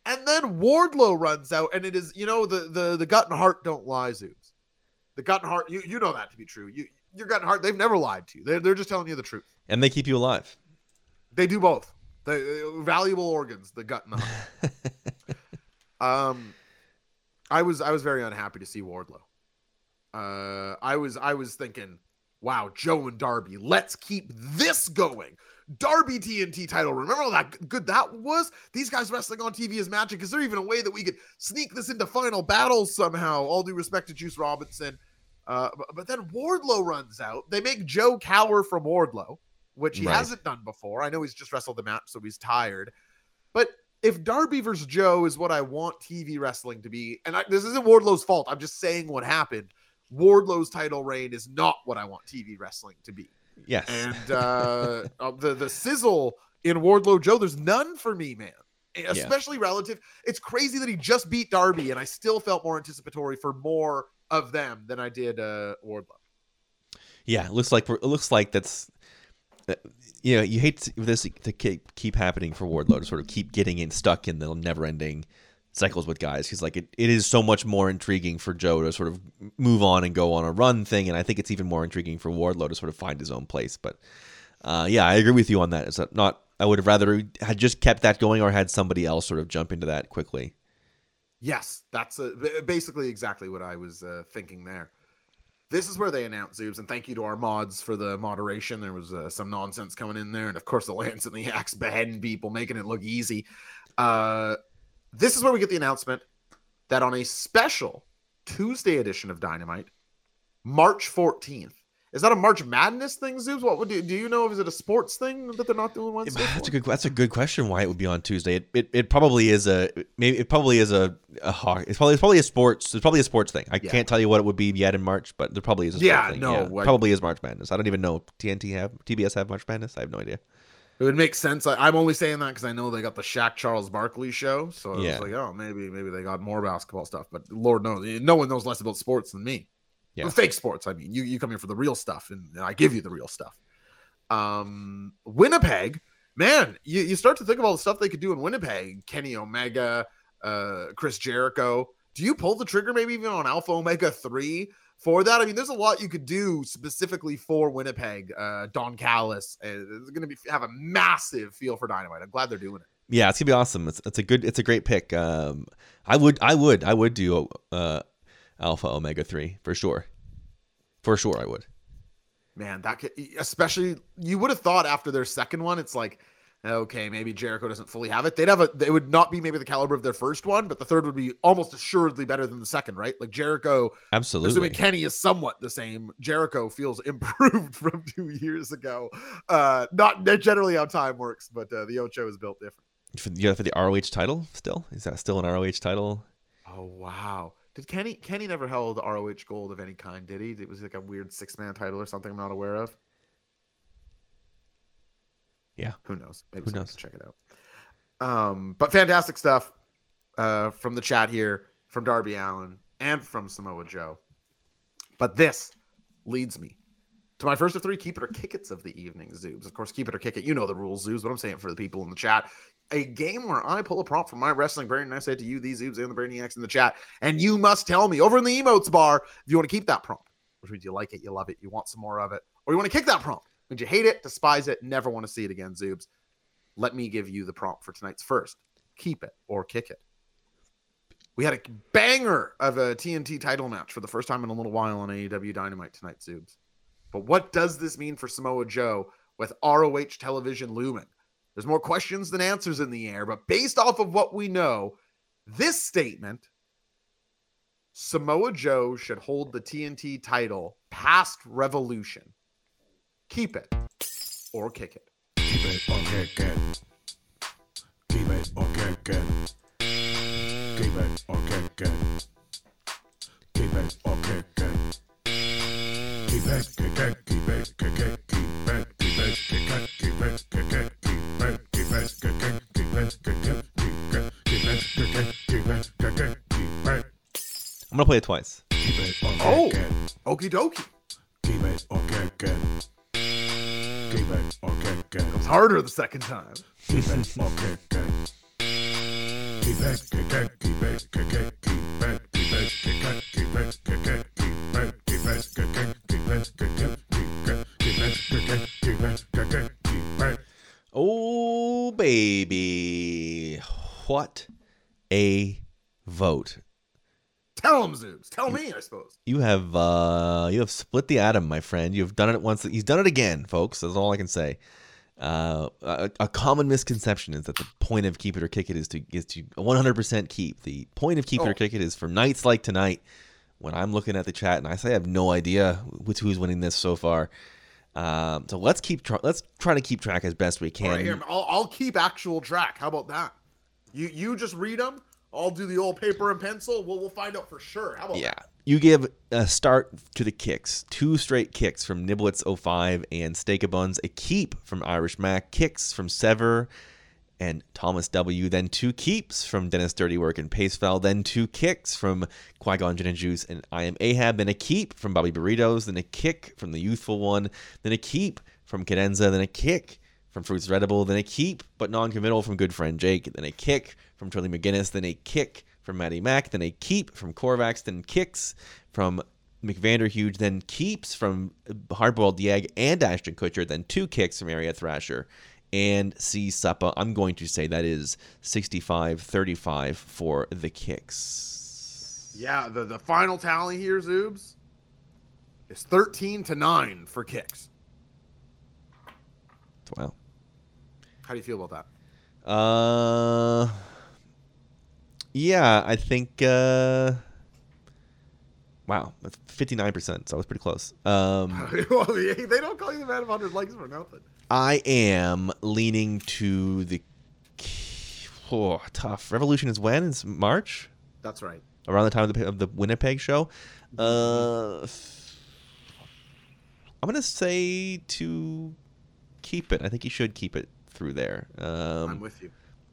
And then Wardlow runs out, and it is, you know, the the the gut and heart don't lie, Zoobs. The gut and heart, you you know that to be true. You your gut and heart, they've never lied to you. They're, they're just telling you the truth. And they keep you alive. They do both. The uh, valuable organs, the gut and the heart. um, I was I was very unhappy to see Wardlow. Uh, I was I was thinking, wow, Joe and Darby, let's keep this going. Darby TNT title. Remember how that good that was? These guys wrestling on TV is magic. Is there even a way that we could sneak this into final battles somehow? All due respect to Juice Robinson. Uh, but, but then Wardlow runs out. They make Joe cower from Wardlow, which he Right. hasn't done before. I know he's just wrestled the match, so he's tired. But if Darby versus Joe is what I want TV wrestling to be, and I, this isn't Wardlow's fault, I'm just saying what happened. Wardlow's title reign is not what I want TV wrestling to be. Yes. And uh, uh, the the sizzle in Wardlow Joe, there's none for me, man. Especially relative. It's crazy that he just beat Darby, and I still felt more anticipatory for more of them than I did uh, Wardlow. Yeah, it looks like it looks like that's you know you hate this to keep keep happening for Wardlow to sort of keep getting in stuck in the never ending cycles with guys. because like it, it is so much more intriguing for Joe to sort of move on and go on a run thing, and I think it's even more intriguing for Wardlow to sort of find his own place. But uh, yeah, I agree with you on that. It's not. I would have rather had just kept that going or had somebody else sort of jump into that quickly. Yes, that's b- basically exactly what I was uh, thinking there. This is where they announce Zoobs, and thank you to our mods for the moderation. There was uh, some nonsense coming in there, and of course the Lance and the Axe beheading people, making it look easy. Uh, this is where we get the announcement that on a special Tuesday edition of Dynamite, March 14th. Is that a March Madness thing, Zoobs? What would do, do you know? Is it a sports thing that they're not doing Wednesday? That's a good. That's a good question. Why it would be on Tuesday? It, it, it probably is a maybe it probably is a, a hockey. It's probably it's probably a sports. It's probably a sports thing. I Yeah. can't tell you what it would be yet in March, but there probably is a sports Yeah, thing. no, I- probably is March Madness. I don't even know TNT have TBS have March Madness. I have no idea. It would make sense. I, I'm only saying that because I know they got the Shaq Charles Barkley show, so I Yeah. was like, oh, maybe maybe they got more basketball stuff. But Lord knows, no one knows less about sports than me. Yeah. fake sports. I mean, you you come here for the real stuff, and I give you the real stuff. Um, Winnipeg, man, you, you start to think of all the stuff they could do in Winnipeg. Kenny Omega, uh, Chris Jericho. Do you pull the trigger maybe even on Alpha Omega three? for that. I mean, there's a lot you could do specifically for Winnipeg. Uh, Don Callis is going to be have a massive feel for Dynamite. I'm glad they're doing it. Yeah, it's gonna be awesome. It's it's a good it's a great pick. Um, I would I would I would do uh, Alpha Omega three for sure, for sure I would. Man, that could, especially you would have thought after their second one, it's like, okay, maybe Jericho doesn't fully have it. They'd have a, they would not be maybe the caliber of their first one, but the third would be almost assuredly better than the second, right? Like Jericho, Absolutely. assuming Kenny is somewhat the same, Jericho feels improved from two years ago. Uh, not not generally how time works, but uh, the Ocho is built different. For, yeah, for the ROH title still is that still an ROH title? Oh wow. Did Kenny Kenny never held ROH gold of any kind, did he? It was like a weird six man title or something I'm not aware of. Yeah. Who knows? Maybe Who knows? check it out. Um, but fantastic stuff uh, from the chat here, from Darby Allin, and from Samoa Joe. But this leads me to my first of three keep it or kick it's of the evening, Zoobs. Of course, keep it or kick it. You know the rules, Zoobs, but I'm saying it for the people in the chat. A game where I pull a prompt from my wrestling brain and I say to you, these Zoobs and the Brainiacs in the chat, and you must tell me over in the emotes bar if you want to keep that prompt, which means you like it, you love it, you want some more of it, or you want to kick that prompt, means you hate it, despise it, never want to see it again, Zoobs. Let me give you the prompt for tonight's first. Keep it or kick it. We had a banger of a TNT title match for the first time in a little while on AEW Dynamite tonight, Zoobs. But what does this mean for Samoa Joe with ROH television looming? There's more questions than answers in the air, but based off of what we know, this statement Samoa Joe should hold the TNT title past Revolution. Keep it or kick it. Keep it or kick it. Keep it or kick it. Keep it or kick it. Keep it or kick it. I'm gonna play it twice. keep it or Oh. kick it. Okie dokie. Keep it or kick it. Keep it or kick it. It was harder the second time. It it. It, it, it, it, it, it, it, it, it, it, it, it, it, it, it, it, it, it, it, it. Oh baby, what a vote! Tell him, Zoobs. Tell me, I suppose. You have uh, you have split the atom, my friend. You've done it once. He's done it again, folks. That's all I can say. Uh, a, a common misconception is that the point of keep it or kick it is to is to 100% keep. The point of keep it Oh. or kick it is for nights like tonight when I'm looking at the chat and I say I have no idea which who's winning this so far. Um, so let's keep try- let's try to keep track as best we can. All right, here, I'll, I'll keep actual track. How about that? You you just read them. I'll do the old paper and pencil. We'll we'll find out for sure. How about Yeah. You give a start to the kicks. Two straight kicks from Niblets 05 and Steak a Buns. A keep from Irish Mac. Kicks from Sever and Thomas W. Then two keeps from Dennis Dirty Work and Pacefall. Then two kicks from Qui Gon Gin and Juice and I Am Ahab. Then a keep from Bobby Burritos. Then a kick from the Youthful One. Then a keep from Cadenza. Then a kick from Fruits Edible. Then a keep, but non committal from Good Friend Jake. Then a kick from Charlie McGinnis. Then a kick from Maddie Mack. Then a keep from Corvax. Then kicks from McVanderhuge. Then keeps from Hardboiled Diag and Ashton Kutcher. Then two kicks from Area Thrasher and C Suppa. I'm going to say that is 65 35 for the kicks. Yeah, the, the final tally here, Zoobs, is 13 to 9 for kicks. Wow. How do you feel about that? Uh, yeah, I think. Uh, wow, that's 59%. So I was pretty close. Um, well, they don't call you the man of 100 likes for nothing. I am leaning to the. Oh, tough. Revolution is when? It's March? That's right. Around the time of the, of the Winnipeg show? Uh, I'm going to say to keep it. I think he should keep it through there. Um, I'm with you.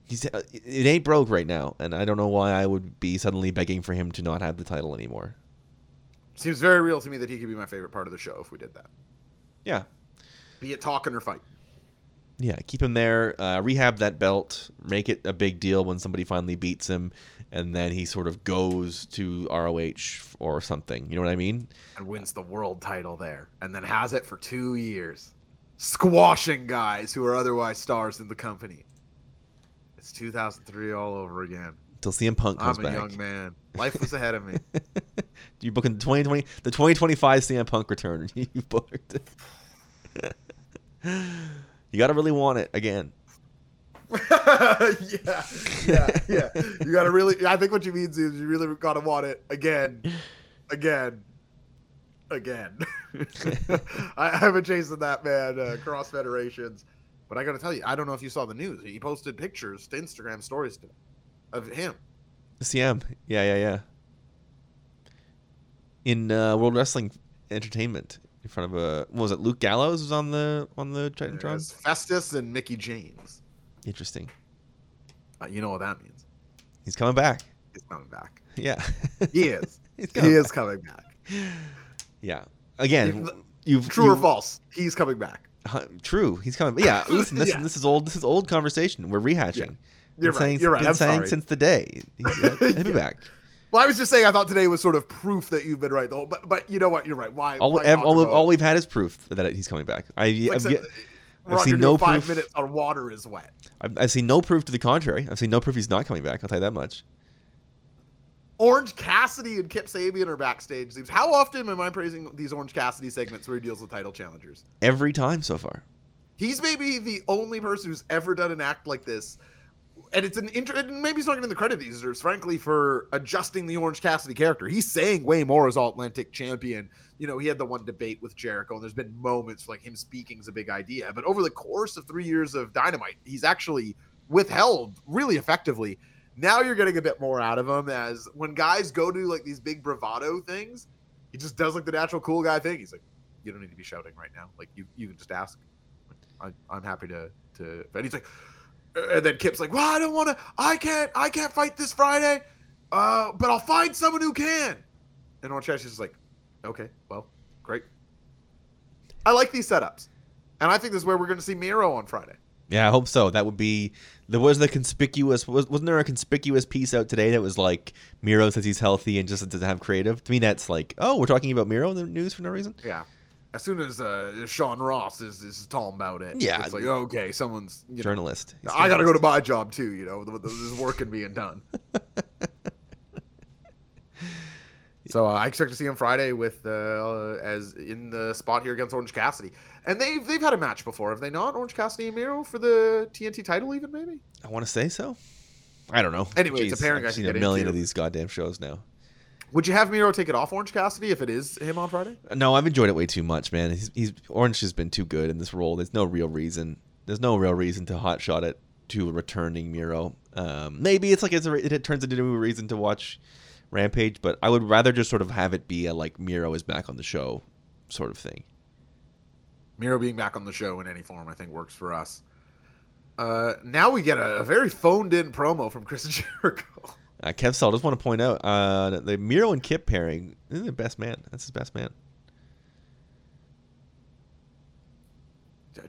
He's uh, it ain't broke right now, and I don't know why I would be suddenly begging for him to not have the title anymore. Seems very real to me that he could be my favorite part of the show if we did that. Yeah, Be it talking or fight. Yeah, keep him there. Uh, rehab that belt. Make it a big deal when somebody finally beats him, and then he sort of goes to ROH or something. You know what I mean? and wins the world title there, and then has it for two years, squashing guys who are otherwise stars in the company. It's 2003 all over again. Until CM Punk comes back. I'm a back. young man. Life was ahead of me. you booking the 2020, the 2025 CM Punk return. you booked it. You gotta really want it again. yeah, yeah, yeah. You gotta really. I think what you mean is you really gotta want it again, again, again. I I haven't chasing that man uh, cross federations, but I gotta tell you, I don't know if you saw the news. He posted pictures to Instagram stories today of him. CM. Yeah, yeah, yeah. In uh, World Wrestling Entertainment, in front of a what was it? Luke Gallows was on the on the Titantron. Festus and Mickie James. Interesting. Uh, you know what that means? He's coming back. He's coming back. Yeah. He is. He's he coming is back. coming back. Yeah. Again, you've True or false? He's coming back. Huh, True. He's coming. Yeah. Listen, this, Yeah. this is old. This is old conversation. We're rehashing. You're Been right. saying, You're right. Been I'm saying sorry. since the day. He's, he'll be Yeah. back. Well, I was just saying I thought today was sort of proof that you've been right. Though, but but you know what? You're right. Why? All, why ev- all, all we've had is proof that he's coming back. I, like I've, said, I've seen no five proof. minutes on water is wet. I've, I've seen no proof to the contrary. I've seen no proof he's not coming back. I'll tell you that much. Orange Cassidy and Kip Sabian are backstage. How often am I praising these Orange Cassidy segments where he deals with title challengers? Every time so far. He's maybe the only person who's ever done an act like this. And it's an inter- and maybe he's not getting the credit he deserves, frankly, for adjusting the Orange Cassidy character. He's saying way more as All Atlantic champion. You know, he had the one debate with Jericho, and there's been moments like him speaking is a big idea. But over the course of three years of Dynamite, he's actually withheld really effectively. Now you're getting a bit more out of him as when guys go to like these big bravado things, he just does like the natural cool guy thing. He's like, you don't need to be shouting right now. Like you, you can just ask. I, I'm happy to to. And he's like, and then Kip's like, well, I don't want to. I can't. I can't fight this Friday. Uh, but I'll find someone who can. And Orange just like, okay, well, great. I like these setups, and I think this is where we're going to see Miro on Friday. Yeah, I hope so. That would be. There was the conspicuous. Was, wasn't there a conspicuous piece out today that was like Miro says he's healthy and just doesn't have creative? To me, that's like, oh, we're talking about Miro in the news for no reason. Yeah. As soon as uh, Sean Ross is, is talking about it, Yeah. it's like okay, someone's you know, Journalist. I got to go to my job too. You know, there's work and being done. so uh, I expect to see him Friday with uh, as in the spot here against Orange Cassidy, and they've they've had a match before, have they not? Orange Cassidy and Miro for the TNT title, even maybe. I want to say so. I don't know. Anyway, it's a pairing I I've seen a million into. of these goddamn shows now. Would you have Miro take it off Orange Cassidy if it is him on Friday? No, I've enjoyed it way too much, man. He's, he's Orange has been too good in this role. There's no real reason. There's no real reason to hotshot it to returning Miro. Um, maybe it's like it's a, it turns into a reason to watch Rampage, but I would rather just sort of have it be a like Miro is back on the show sort of thing. Miro being back on the show in any form, I think, works for us. Uh, now we get a, a very phoned in promo from Chris Jericho. Uh, Kev Sell, just want to point out uh, the Miro and Kip pairing. This is the best man. That's his best man.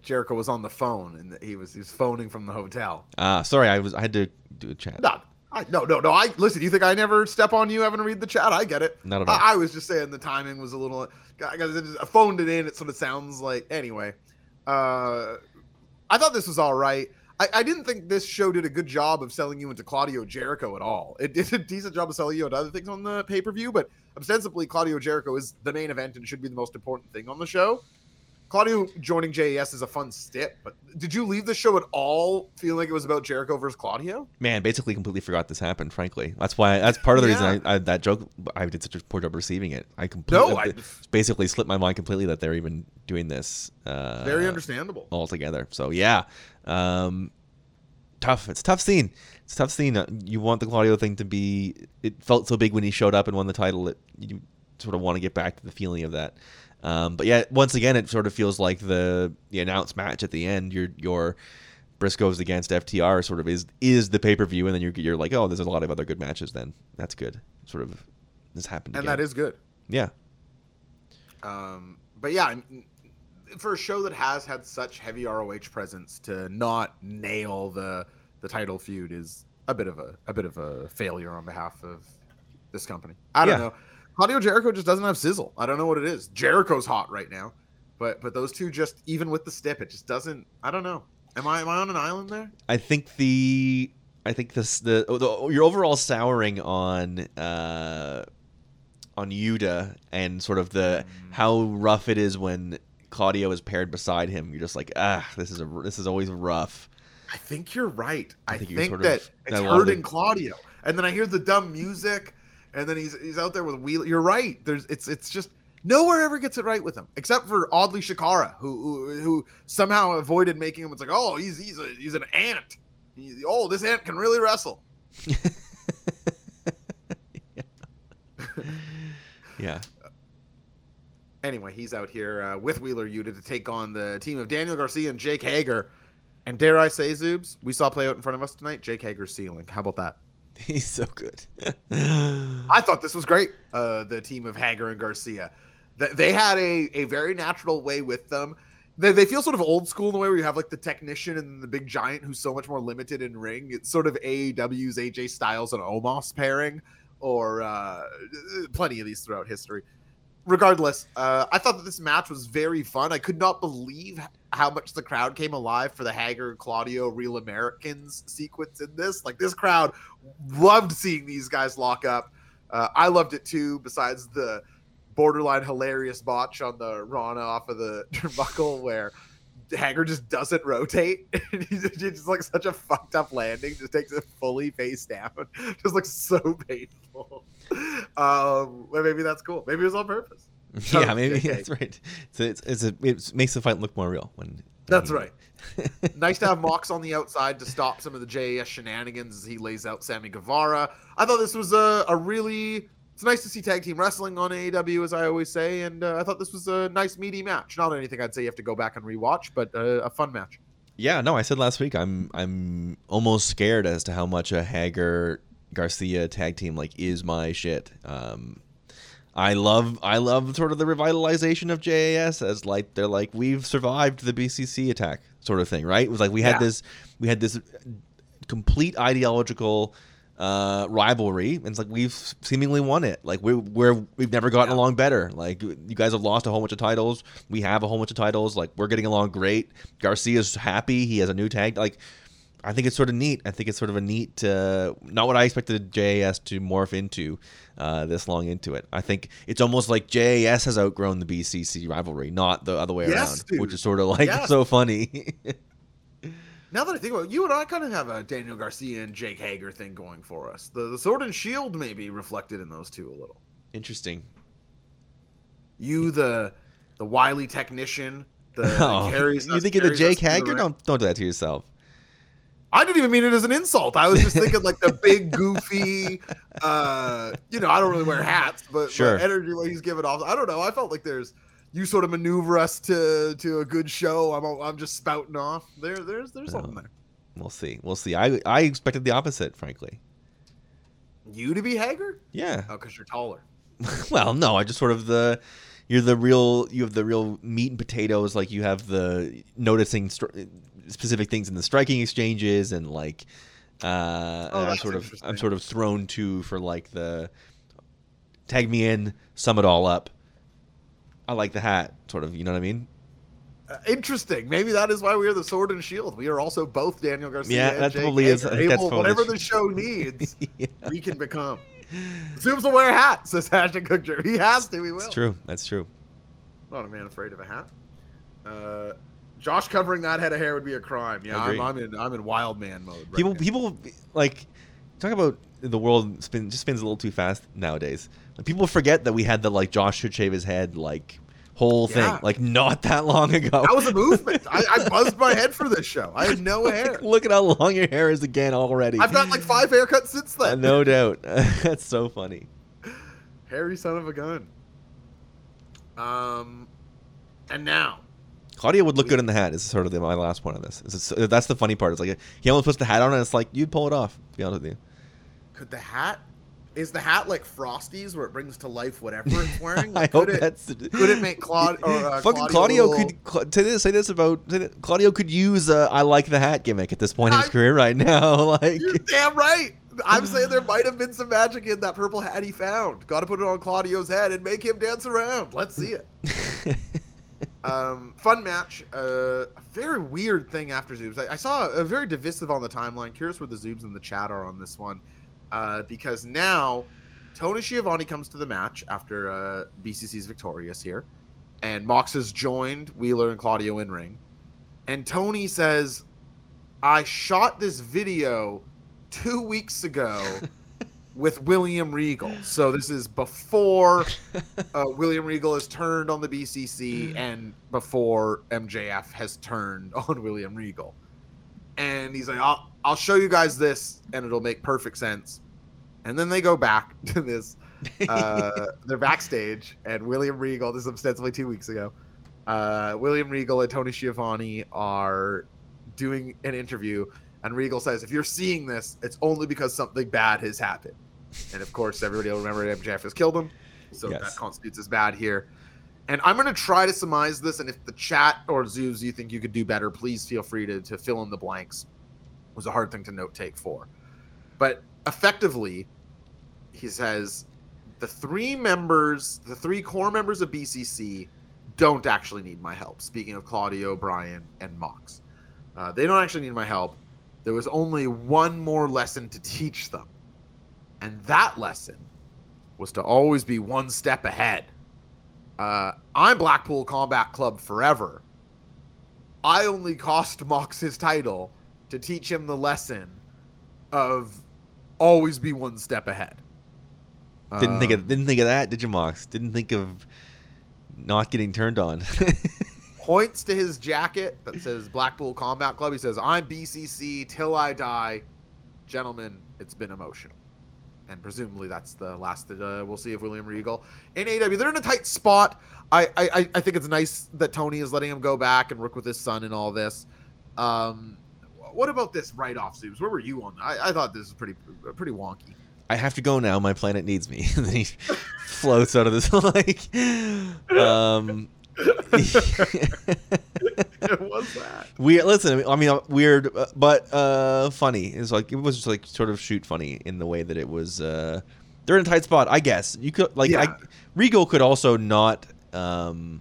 Jericho was on the phone and he was he was phoning from the hotel. Ah, sorry, I was I had to do a chat. No, I, no, no, no. I listen. You think I never step on you having to read the chat? I get it. Not at all. I, I was just saying the timing was a little. I, I phoned it in. It sort of sounds like anyway. Uh, I thought this was all right. I, I didn't think this show did a good job of selling you into Claudio Jericho at all. It did a decent job of selling you into other things on the pay per view, but ostensibly Claudio Jericho is the main event and should be the most important thing on the show. Claudio joining JAS is a fun step, but did you leave the show at all feeling like it was about Jericho versus Claudio? Man, basically completely forgot this happened. Frankly, that's why. That's part of the Yeah. reason I, I that joke. I did such a poor job receiving it. I completely No, I- basically slipped my mind completely that they're even doing this. Uh, Very understandable. altogether. So yeah, um, tough. It's a tough scene. It's a tough scene. Uh, You want the Claudio thing to be. It felt so big when he showed up and won the title. That you sort of want to get back to the feeling of that. Um, but yeah, once again, it sort of feels like the the announced match at the end. Your your Briscoes against FTR sort of is is the pay per view, and then you're you're like, oh, there's a lot of other good matches. Then that's good. Sort of this happened. And again. that is good. yeah. Um, but yeah, for a show that has had such heavy ROH presence to not nail the the title feud is a bit of a a bit of a failure on behalf of this company. I don't Yeah. know. Claudio Jericho just doesn't have sizzle. I don't know what it is. Jericho's hot right now, but but those two just even with the stip, it just doesn't. I don't know. Am I am I on an island there? I think the I think this the, the your overall souring on uh on Yuta and sort of the how rough it is when Claudio is paired beside him. You're just like ah this is a this is always rough. I think you're right. I, think think, you're of- that it's that a lot of hurting Claudio. And then I hear the dumb music, and then he's he's out there with Wheeler. You're right. There's it's it's just nowhere ever gets it right with him, except for oddly Chikara, who who, who somehow avoided making him. It's like, oh, he's he's a he's an ant. He- oh, this ant can really wrestle. Yeah. Anyway, he's out here uh, with Wheeler Yuta to take on the team of Daniel Garcia and Jake Hager. And dare I say, Zoobs, we saw play out in front of us tonight. Jake Hager's ceiling. How about that? He's so good. I thought this was great. Uh, the team of Hager and Garcia, Th- they had a, a very natural way with them. They, they feel sort of old school in the way where you have like the technician and the big giant who's so much more limited in ring. It's sort of AEW's AJ Styles and Omos pairing, or uh, plenty of these throughout history. Regardless, uh, I thought that this match was very fun. I could not believe how much the crowd came alive for the Hager Claudio Real Americans sequence in this. Like this crowd loved seeing these guys lock up. Uh, I loved it too. Besides the borderline hilarious botch on the Rana off of the turnbuckle where Hager just doesn't rotate. It's just like such a fucked up landing. Just takes it fully face down. Just looks so painful. Um, well, maybe that's cool. Maybe it was on purpose. yeah, maybe JK. that's right. So it's, it's a, it makes the fight look more real when. That's right. nice to have Mox on the outside to stop some of the JAS shenanigans as he lays out Sammy Guevara. I thought this was a, a really. It's nice to see tag team wrestling on AEW, as I always say, and uh, I thought this was a nice meaty match. Not anything I'd say you have to go back and rewatch, but uh, a fun match. Yeah, no, I said last week I'm I'm almost scared as to how much a Hager Garcia tag team like is my shit. Um I love I love sort of the revitalization of JAS as like they're like we've survived the BCC attack sort of thing, right? It was like we had Yeah. this we had this complete ideological uh, rivalry, and it's like we've seemingly won it. Like we're we're we've never gotten Yeah. along better. Like you guys have lost a whole bunch of titles. We have a whole bunch of titles. Like we're getting along great. Garcia's happy. He has a new tag. Like I think it's sort of neat. I think it's sort of a neat, uh, not what I expected JAS to morph into uh, this long into it. I think it's almost like JAS has outgrown the BCC rivalry, not the other way Yes, around, dude. which is sort of like Yes. so funny. Now that I think about it, you and I kind of have a Daniel Garcia and Jake Hager thing going for us. The, the sword and shield may be reflected in those two a little. Interesting. You, the the wily technician, the, the Oh, carries you think of the Jake through the Hager? Don't don't do that to yourself. I didn't even mean it as an insult. I was just thinking like the big goofy, uh, you know, I don't really wear hats, but, but Sure. energy what he's giving off. I don't know. I felt like there's you sort of maneuver us to to a good show. I'm I'm just spouting off. There there's there's something there. We'll see. We'll see. I I expected the opposite, frankly. You to be Hager? Yeah. Oh, because you're taller. well, no, I just sort of the you're the real you have the real meat and potatoes. Like you have the noticing stri- specific things in the striking exchanges and like. Uh, Oh, and I'm sort of I'm sort of thrown to for like the tag me in, sum it all up. I like the hat, sort of. You know what I mean? Uh, interesting. Maybe that is why we are the sword and shield. We are also both Daniel Garcia. Yeah, that Jake probably is- Hager. I that's probably whatever the show needs. yeah, we can become. Zoobs will wear a hat, says Ashton Kutcher. He has to. He will. that's true. That's true. Not a man afraid of a hat. Uh, Josh covering that head of hair would be a crime. Yeah, I'm, I'm in. I'm in wild man mode. Right people now. people like talk about the world spin just spins a little too fast nowadays. Like, people forget that we had the like Josh should shave his head like whole thing Yeah. like not that long ago. That was a movement. I, I buzzed my head for this show. I had no hair. Look at how long your hair is again already. I've got like five haircuts since Uh, then. no doubt. That's so funny. Hairy son of a gun. Um, and now Claudio would look good in the hat. Is sort of the, my last point on this. Is it's- that's the funny part. It's like he almost puts the hat on, and it's like you'd pull it off. To be honest with you. could the hat Is the hat like Frosty's, where it brings to life whatever it's wearing? I Could hope it, that's Could it make Claude or uh, fucking Claudio, Claudio, could say this say this about say that Claudio could use uh, I like the hat gimmick at this point in his career right now. Like You're damn right. I'm saying there might have been some magic in that purple hat he found. Got to put it on Claudio's head and make him dance around. Let's see it. um, fun match. Uh, a very weird thing after Zoobs. I, I saw a very divisive on the timeline. Curious where the Zoobs in the chat are on this one, uh, because now Tony Schiavone comes to the match after uh, BCC's victorious here, and Mox has joined Wheeler and Claudio in ring, and Tony says, "I shot this video two weeks ago." With William Regal. So this is before uh, William Regal has turned on the BCC and before MJF has turned on William Regal. And he's like, I'll, I'll show you guys this and it'll make perfect sense. And then they go back to this. Uh, they're backstage and William Regal, this is ostensibly two weeks ago. Uh, William Regal and Tony Schiavone are doing an interview. And Regal says, if you're seeing this, it's only because something bad has happened. And of course, everybody will remember MJF has killed him. So Yes. that constitutes as bad here. And I'm going to try to surmise this. And if the chat or Zoobs you think you could do better, please feel free to, to fill in the blanks. It was a hard thing to note take for. But effectively, he says the three members, the three core members of BCC don't actually need my help. Speaking of Claudio, Bryan, and Mox, uh, they don't actually need my help. There was only one more lesson to teach them. And that lesson was to always be one step ahead. Uh, I'm Blackpool Combat Club forever. I only cost Mox his title to teach him the lesson of always be one step ahead. didn't think Um, of didn't think of that, did you, Mox? Didn't think of not getting turned on. points to his jacket that says Blackpool Combat Club. He says, I'm BCC till I die. Gentlemen, it's been emotional. And presumably that's the last that uh, we'll see of William Regal. In AW, they're in a tight spot. I, I, I think it's nice that Tony is letting him go back and work with his son and all this. Um, what about this write-off, Zoobs? Where were you on? I, I thought this was pretty pretty wonky. I have to go now. My planet needs me. and then he floats out of this like. Um, it was that. weird. Listen, I mean, uh, weird, uh, but uh, funny. It's like it was just like sort of shoot funny in the way that it was. Uh, they're in a tight spot, I guess. You could like, I, Regal could also not. Um,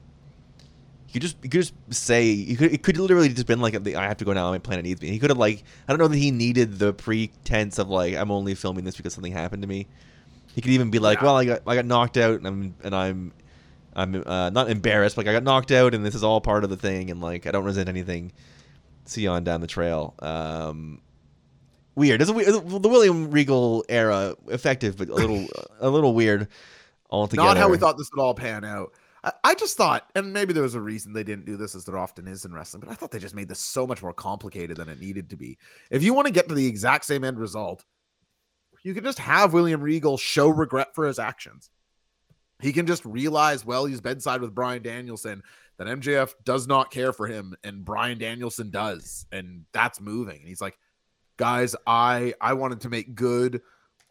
you just you could just say you could it could literally just been like I have to go now. My planet needs me. He could have like I don't know that he needed the pretense of like I'm only filming this because something happened to me. He could even be like, Yeah. well, I got I got knocked out and I'm and I'm I'm uh, not embarrassed, but like, I got knocked out and this is all part of the thing and like I don't resent anything. See you on down the trail. Um, weird. It's a, the William Regal era effective, but a little a little weird altogether. Not how we thought this would all pan out. I, just thought, and maybe there was a reason they didn't do this as there often is in wrestling, but I thought they just made this so much more complicated than it needed to be. If you want to get to the exact same end result, you can just have William Regal show regret for his actions. He can just realize, well, he's bedside with Bryan Danielson, that MJF does not care for him, and Bryan Danielson does, and that's moving. And he's like, guys, I I wanted to make good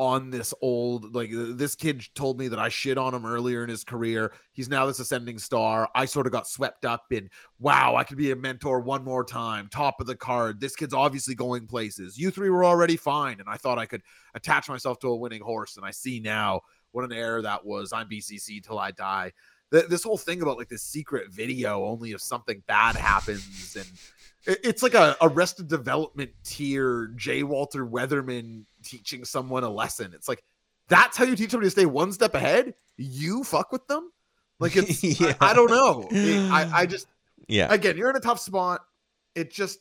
on this old like this kid told me that I shit on him earlier in his career. He's now this ascending star. I sort of got swept up in wow, I could be a mentor one more time, top of the card. This kid's obviously going places. You three were already fine, and I thought I could attach myself to a winning horse, and I see now what an error that was. I'm BCC till I die. Th- This whole thing about like this secret video only if something bad happens and it's like a arrested development tier J. Walter Weatherman teaching someone a lesson. It's like that's how you teach somebody to stay one step ahead. You fuck with them, like it's. Yeah. I, I don't know. It- I I just yeah. again you're in a tough spot. It just.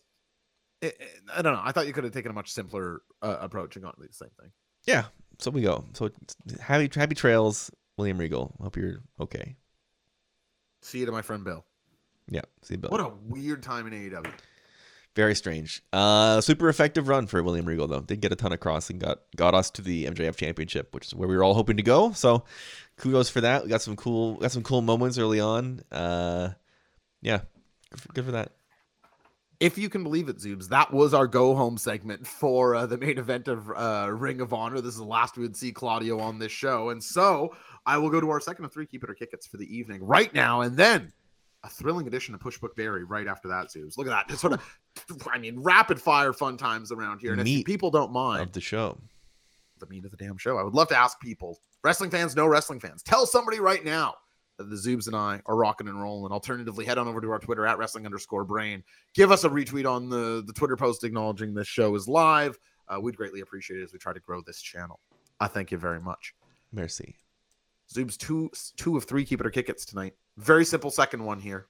It, it- I don't know. I thought you could have taken a much simpler uh, approach and gotten the same thing. Yeah, so we go. So happy happy trails, William Regal. Hope you're okay. See you to my friend Bill. Yeah, see you, Bill. What a weird time in AEW. Very strange. Uh, super effective run for William Regal though. Did get a ton across and got got us to the MJF Championship, which is where we were all hoping to go. So kudos for that. We got some cool got some cool moments early on. Uh, yeah, good for, good for that. if you can believe it, Zoobs, that was our go home segment for uh, the main event of uh, Ring of Honor. This is the last we would see Claudio on this show. And so I will go to our second of three Keep It or Kick It's for the evening right now. And then a thrilling addition of Push Book Berry right after that, Zoobs. Look at that. It's sort of, I mean, rapid fire fun times around here. And if people don't mind, Of the show. the meat of the damn show. I would love to ask people, wrestling fans, no wrestling fans, tell somebody right now that the Zoobs and I are rocking and rolling. Alternatively, head on over to our Twitter at wrestling underscore brain. Give us a retweet on the, the Twitter post acknowledging this show is live. Uh, we'd greatly appreciate it as we try to grow this channel. I thank you very much. Merci. Zoobs two two of three keep it or kick it's tonight. Very simple second one here.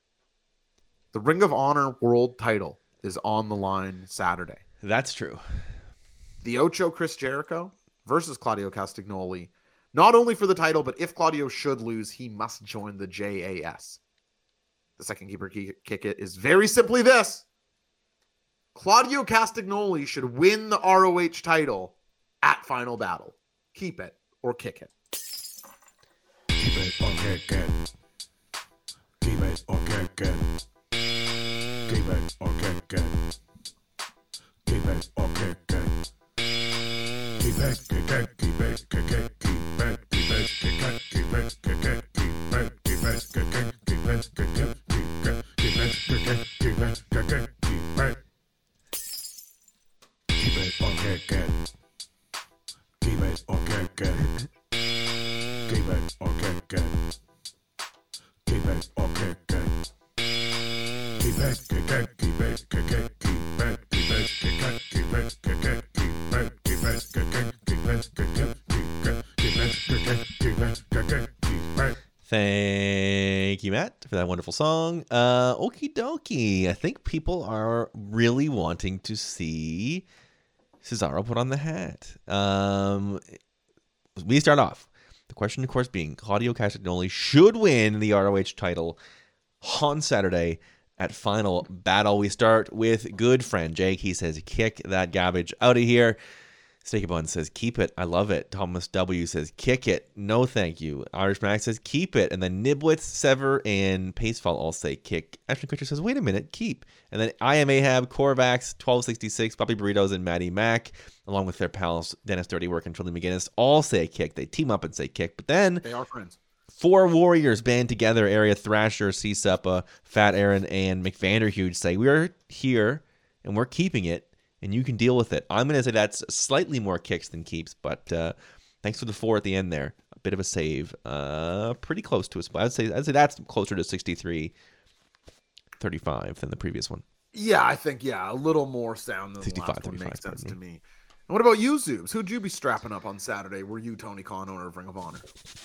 The Ring of Honor World Title is on the line Saturday. That's true. the Ocho Chris Jericho versus Claudio Castagnoli, not only for the title, but if Claudio should lose, he must join the JAS. The second keeper kick it is very simply this Claudio Castagnoli should win the ROH title at Final Battle. Keep it or kick it. It or kick it. Keep it or kick it. Keep it or kick it. Keep it or kick it. Keep it, kick it, keep it, kick it, keep it, keep it, kick it, keep it, kick it, keep it, keep it, kick it, keep it, kick it, keep it, keep it, kick it, keep it, kick it, keep it. Keep it or kick it. Keep it or kick it. Keep it, kick it, keep it, keep it, kick it, keep it, kick it, keep it, keep it, kick it, keep it, kick it, keep it. Thank you, Matt, for that wonderful song. Uh, okie dokie. I think people are really wanting to see Cesaro put on the hat. Um, we start off. Question, of course, being Claudio Castagnoli should win the ROH title on Saturday at Final Battle. We start with good friend Jake. He says, kick that garbage out of here. Steaky Bun says, keep it. I love it. Thomas W says, kick it. No, thank you. Irish Max says, keep it. And then Nibwitz, Sever, and Pacefall all say, kick. Ashton Kutcher says, wait a minute, keep. And then I am Ahab, Corvax, 1266, Bobby Burritos, and Maddie Mack, along with their pals Dennis Dirty Work and Trilly McGinnis, all say kick. They team up and say kick. But then They are friends. Four warriors band together. Area Thrasher, C Suppa, Fat Aaron, and McVanderhuge say we are here and we're keeping it, and you can deal with it. I'm gonna say that's slightly more kicks than keeps, but uh, thanks for the four at the end there. A bit of a save, uh, pretty close to a split. I'd say I'd say that's closer to 63, 35 than the previous one. Yeah, I think yeah, a little more sound than 65, the last one 35, makes sense to pardon me. And what about you, Zoobs? Who'd you be strapping up on Saturday? Were you Tony Khan, owner of Ring of Honor?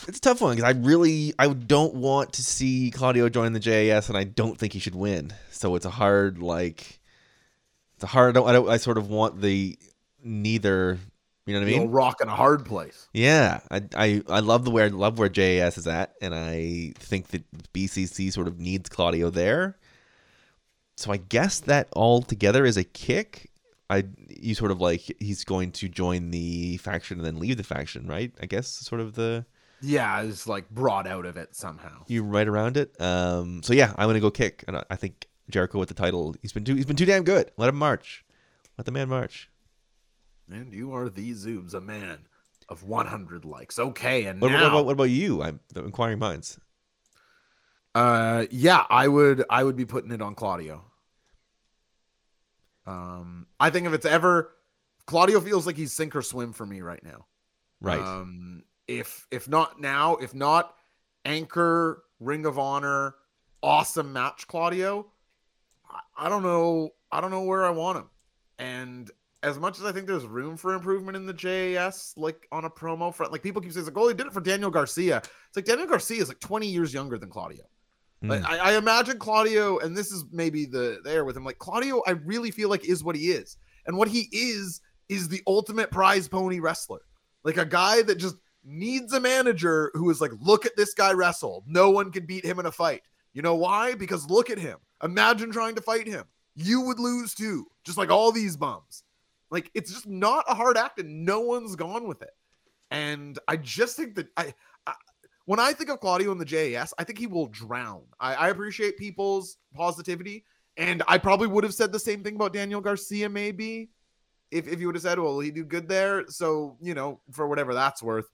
It's a tough one because I really I don't want to see Claudio join the JAS, and I don't think he should win. So it's a hard like a hard. I don't. I, don't, I sort of want the neither. You know what I mean? rock in a hard place. Yeah, I, I I love the where love where JAS is at, and I think that BCC sort of needs Claudio there. So I guess that all together is a kick. I you sort of like he's going to join the faction and then leave the faction, right? I guess sort of the Yeah, it's like brought out of it somehow. you right around it. Um, so yeah, I'm gonna go kick, and I- I think Jericho with the title. He's been too he's been too damn good. Let him march. Let the man march. And you are the Zoobs, a man of 100 likes. Okay, and What, now, about, what about what about you? I'm the inquiring minds. uh, yeah, I would, I would be putting it on Claudio. Um, I think if it's ever, Claudio feels like he's sink or swim for me right now. Right. Um, if if not now, if not Anchor, Ring of Honor, awesome match, Claudio. I, don't know. I don't know where I want him. And as much as I think there's room for improvement in the JAS, like on a promo front, like people keep saying, like, oh, they did it for Daniel Garcia. It's like Daniel Garcia is like 20 years younger than Claudio. Like Mm. I, I imagine Claudio, and this is maybe the there with him. Like Claudio, I really feel like is what he is, and what he is is the ultimate prize pony wrestler. Like a guy that just needs a manager who is like, look at this guy wrestle. No one can beat him in a fight. You know why? Because look at him. Imagine trying to fight him. You would lose too, just like all these bums. Like it's just not a hard act, and no one's gone with it. And I just think that I, I when I think of Claudio in the JAS, I think he will drown. I, I appreciate people's positivity, And I probably would have said the same thing about Daniel Garcia, maybe, if, if you would have said, well, he do good there. So, you know, for whatever that's worth.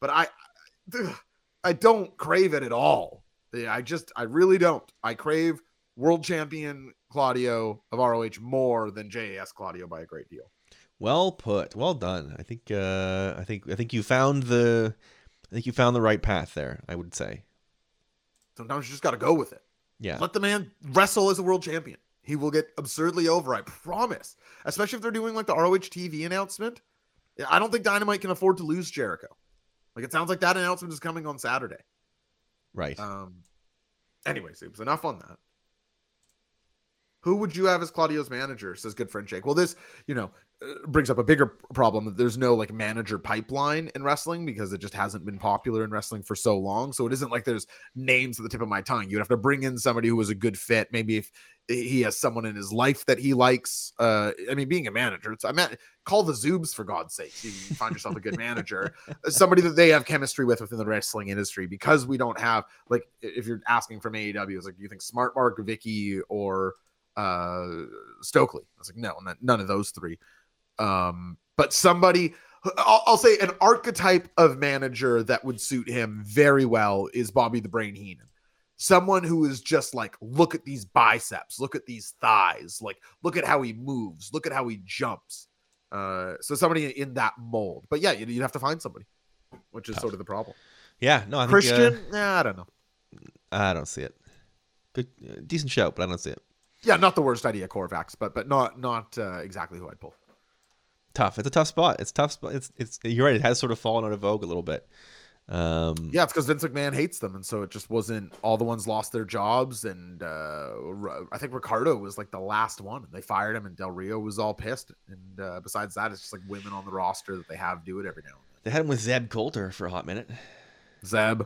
But I I don't crave it at all. I just I really don't. I crave world champion Claudio of ROH more than JAS Claudio by a great deal. Well put. Well done. I think uh I think I think you found the I think you found the right path there, I would say. Sometimes you just got to go with it. Yeah. Let the man wrestle as a world champion. He will get absurdly over, I promise. Especially if they're doing like the ROH TV announcement. I don't think Dynamite can afford to lose Jericho. Like it sounds like that announcement is coming on Saturday. Right. Um anyways, it was enough on that. Who would you have as Claudio's manager? Says good friend Jake. Well, this, you know, uh, brings up a bigger problem that there's no like manager pipeline in wrestling because it just hasn't been popular in wrestling for so long. So it isn't like there's names at the tip of my tongue. You'd have to bring in somebody who was a good fit. Maybe if he has someone in his life that he likes. Uh, I mean, being a manager, it's I mean, call the Zoobs for God's sake. You find yourself a good manager, somebody that they have chemistry with within the wrestling industry. Because we don't have like, if you're asking from AEW, it's like, do you think Smart Mark, Vicky, or uh Stokely? I was like, no, n- none of those three. Um, but somebody. I'll, I'll say an archetype of manager that would suit him very well is Bobby the Brain Heenan someone who is just like look at these biceps look at these thighs like look at how he moves look at how he jumps uh so somebody in that mold but yeah you'd, you'd have to find somebody which is Tough. sort of the problem yeah, no, I think christian uh, nah, i don't know I don't see it. Good uh, decent show, but I don't see it. Yeah not the worst idea corvax but but not not uh, exactly who i'd pull Tough. It's a tough spot. It's tough spot. It's it's you're right, it has sort of fallen out of vogue a little bit. Um yeah it's because vince mcmahon hates them and so it just wasn't all the ones lost their jobs and uh i think ricardo was like the last one and they fired him and del rio was all pissed and uh besides that it's just like women on the roster that they have do it every now and then they had him with Zeb Colter for a hot minute. Zeb.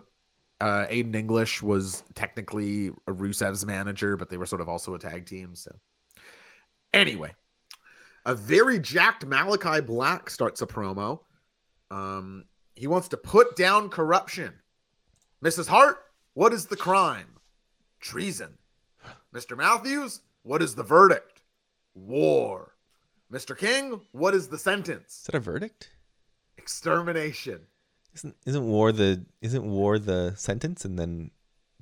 Uh, Aiden English was technically a Rusev's manager, but they were sort of also a tag team. So, anyway, a very jacked Malachi Black starts a promo. Um, he wants to put down corruption. Mrs. Hart, what is the crime? Treason. Mr. Matthews, what is the verdict? War. Mr. King, what is the sentence? Is that a verdict? Extermination. Isn't isn't war the isn't war the sentence and then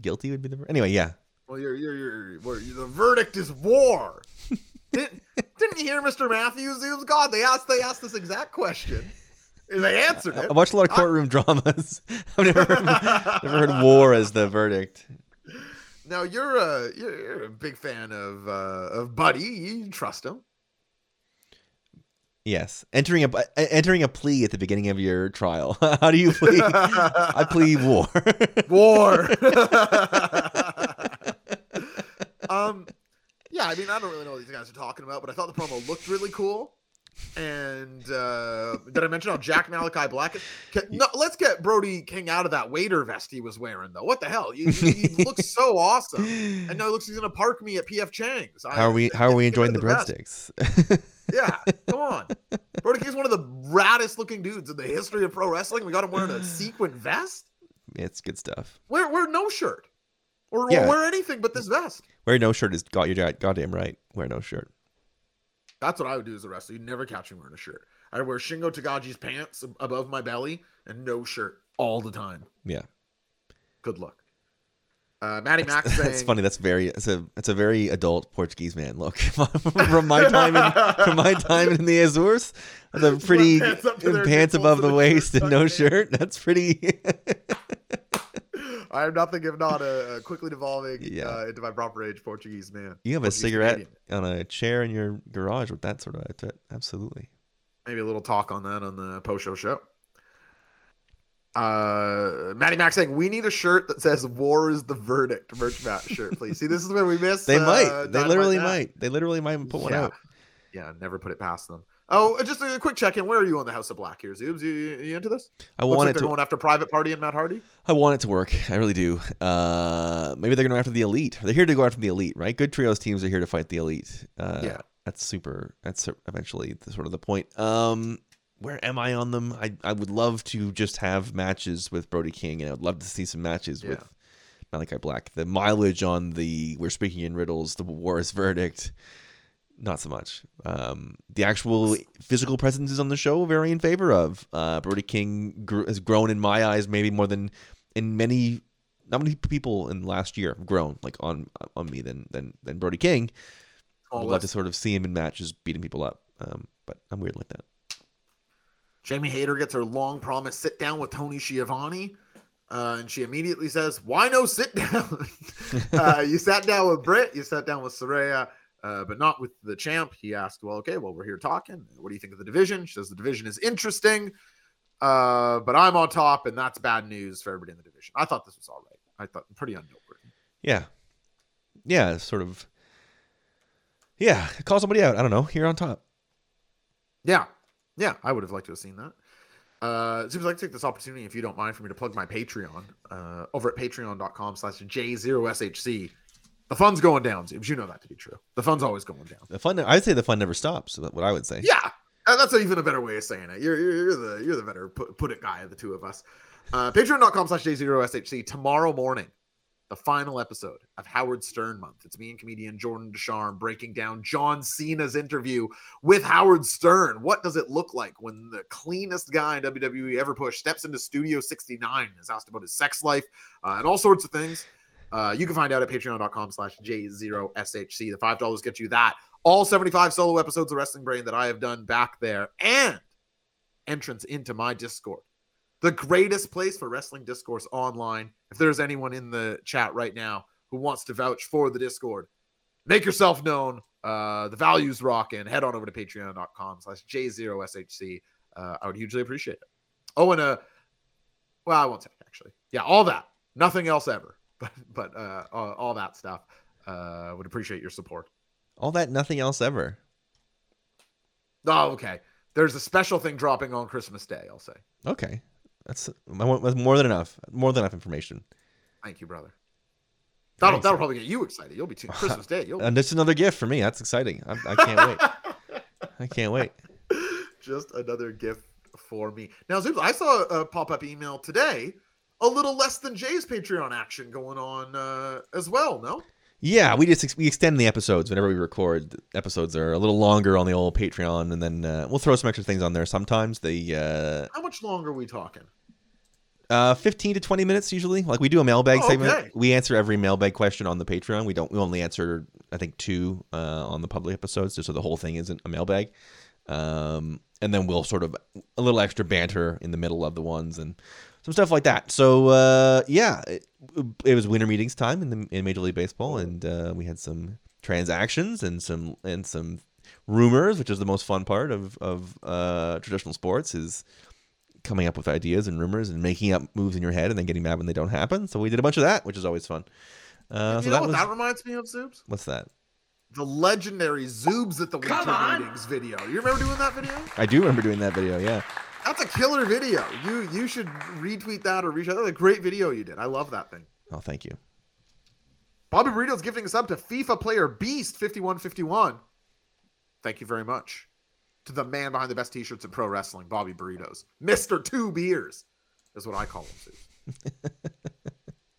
guilty would be the anyway? Yeah, Well, you're, you're, you're, well, the verdict is war. didn't, didn't you hear Mr. Matthews? It was God. They asked, they asked this exact question. And they answered it. I it. watched a lot of courtroom dramas. I've never heard, never heard war as the verdict. Now you're a you're, you're a big fan of uh, of Buddy. You trust him. Yes, entering a entering a plea at the beginning of your trial. How do you plead? I plead war. War. um, yeah. I mean, I don't really know what these guys are talking about, but I thought the promo looked really cool. And uh, did I mention how Jack Malachi Black is? No, let's get Brody King out of that waiter vest he was wearing, though. What the hell? He, he, he looks so awesome. And now it looks he's gonna park me at PF Chang's. I- How are we? How are we enjoying the breadsticks? Yeah, come on. Brody King's one of the raddest looking dudes in the history of pro wrestling. We got him wearing a sequin vest. it's good stuff. Wear wear no shirt, or, or Yeah. wear anything but this vest. Wear no shirt is got your goddamn right. Wear no shirt. That's what I would do as a wrestler. You'd never catch me wearing a shirt. I'd wear Shingo Takagi's pants above my belly and no shirt all the time. Yeah, Good luck. Uh, Matty Mack saying, that's funny. That's very. It's a. It's a very adult Portuguese man look from my time in from my time in the Azores. The pretty pants pants above the waist and no shirt. That's pretty. I am nothing if not a, a quickly devolving Yeah. uh, into my proper age Portuguese man. You have a cigarette Canadian. on a chair in your garage with that sort of outfit. Absolutely. Maybe a little talk on that on the post show show. Uh, Matty Mack saying we need a shirt that says "War is the verdict." Merch match shirt, please. See, this is where we miss. They uh, might. They literally might. They literally might put one yeah. out. Yeah, never put it past them. Oh, uh, just a quick check in. Where are you on the House of Black here, Zoobs? You, you, into this? I Looks want like it they're to. going after Private Party and Matt Hardy. I want it to work. I really do. Uh, maybe they're going to after the elite. They're here to go after the elite, right? Good trios teams are here to fight the elite. Uh, Yeah. that's super. That's eventually the, sort of the point. Um, where am I on them? I I would love to just have matches with Brody King, and I would love to see some matches Yeah. with Malachi Black. The mileage on the we're speaking in riddles, the war is verdict, not so much. Um, the actual physical presences on the show, very in favor of. Uh, Brody King grew, has grown in my eyes, maybe more than in many. Not many people in the last year have grown like on on me than than than Brody King. I'd love to sort of see him in matches beating people up. Um, but I'm weird like that. Jamie Hayter gets her long promised sit down with Tony Schiavone. Uh, and she immediately says, Why no sit down? uh, you sat down with Britt, you sat down with Saraya, uh, but not with the champ. He asked, Well, okay, well, we're here talking. What do you think of the division? She says, The division is interesting, uh, but I'm on top, and that's bad news for everybody in the division. I thought this was all right. I thought pretty unnoteworthy. Yeah, yeah, sort of. Yeah, call somebody out. I don't know. Here on top. Yeah. Yeah. I would have liked to have seen that. Uh, it seems like to take this opportunity, if you don't mind, for me to plug my Patreon uh, over at patreon.com slash J0SHC. The fun's going down, Zoobs. You know that to be true. The fun's always going down. The fun. I'd say the fun never stops. What I would say. Yeah. And that's even a better way of saying it. You're, you're, you're the you're the better put, put it guy of the two of us. Uh, Patreon.com slash J0SHC. Tomorrow morning, the final episode of Howard Stern Month. It's me and comedian Jordan Desharm breaking down John Cena's interview with Howard Stern. What does it look like when the cleanest guy in WWE ever pushed steps into Studio 69 and is asked about his sex life uh, and all sorts of things? Uh, you can find out at patreon.com slash J0SHC. The $5 gets you that. All 75 solo episodes of Wrestling Brain that I have done back there and entrance into my Discord. The greatest place for wrestling discourse online. If there's anyone in the chat right now who wants to vouch for the Discord, make yourself known. Uh, the values rocking. Head on over to patreon.com slash J0SHC. Uh, I would hugely appreciate it. Oh, and uh, well, I won't say actually. Yeah, all that. Nothing else ever. But but uh, all, all that stuff. Uh, would appreciate your support. All that, nothing else ever. Oh, okay. There's a special thing dropping on Christmas Day. I'll say. Okay, that's that's more than enough. More than enough information. Thank you, brother. That'll Thanks. that'll probably get you excited. You'll be too Christmas Day. You'll And just another gift for me. That's exciting. I, I can't wait. I can't wait. just another gift for me. Now, Zoobs, I saw a pop up email today. A little less than Jay's Patreon action going on uh, as well. No, Yeah, we just ex- we extend the episodes whenever we record. Episodes are a little longer on the old Patreon, and then uh, we'll throw some extra things on there. Sometimes the uh, how much longer are we talking? uh, fifteen to twenty minutes usually. Like we do a mailbag Oh, segment. okay. We answer every mailbag question on the Patreon. We don't. We only answer I think two uh, on the public episodes, just so the whole thing isn't a mailbag. Um, and then we'll sort of a little extra banter in the middle of the ones and some stuff like that. So uh, yeah, it, it was winter meetings time in the in Major League Baseball, and uh, we had some transactions and some and some rumors, which is the most fun part of of uh, traditional sports is coming up with ideas and rumors and making up moves in your head and then getting mad when they don't happen. So we did a bunch of that, which is always fun. Uh, you so know that what was that reminds me of, Zoobs? what's that? The legendary Zoobs at the Come winter on. meetings video. You remember doing that video? I do remember doing that video. Yeah. That's a killer video. You you should retweet that or reshare. That's a great video you did. I love that thing. Oh, thank you. Bobby Burrito's gifting us up to FIFA player Beast 5151. Thank you very much. To the man behind the best t-shirts in pro wrestling, Bobby Burritos. Mr. Two Beers is what I call him.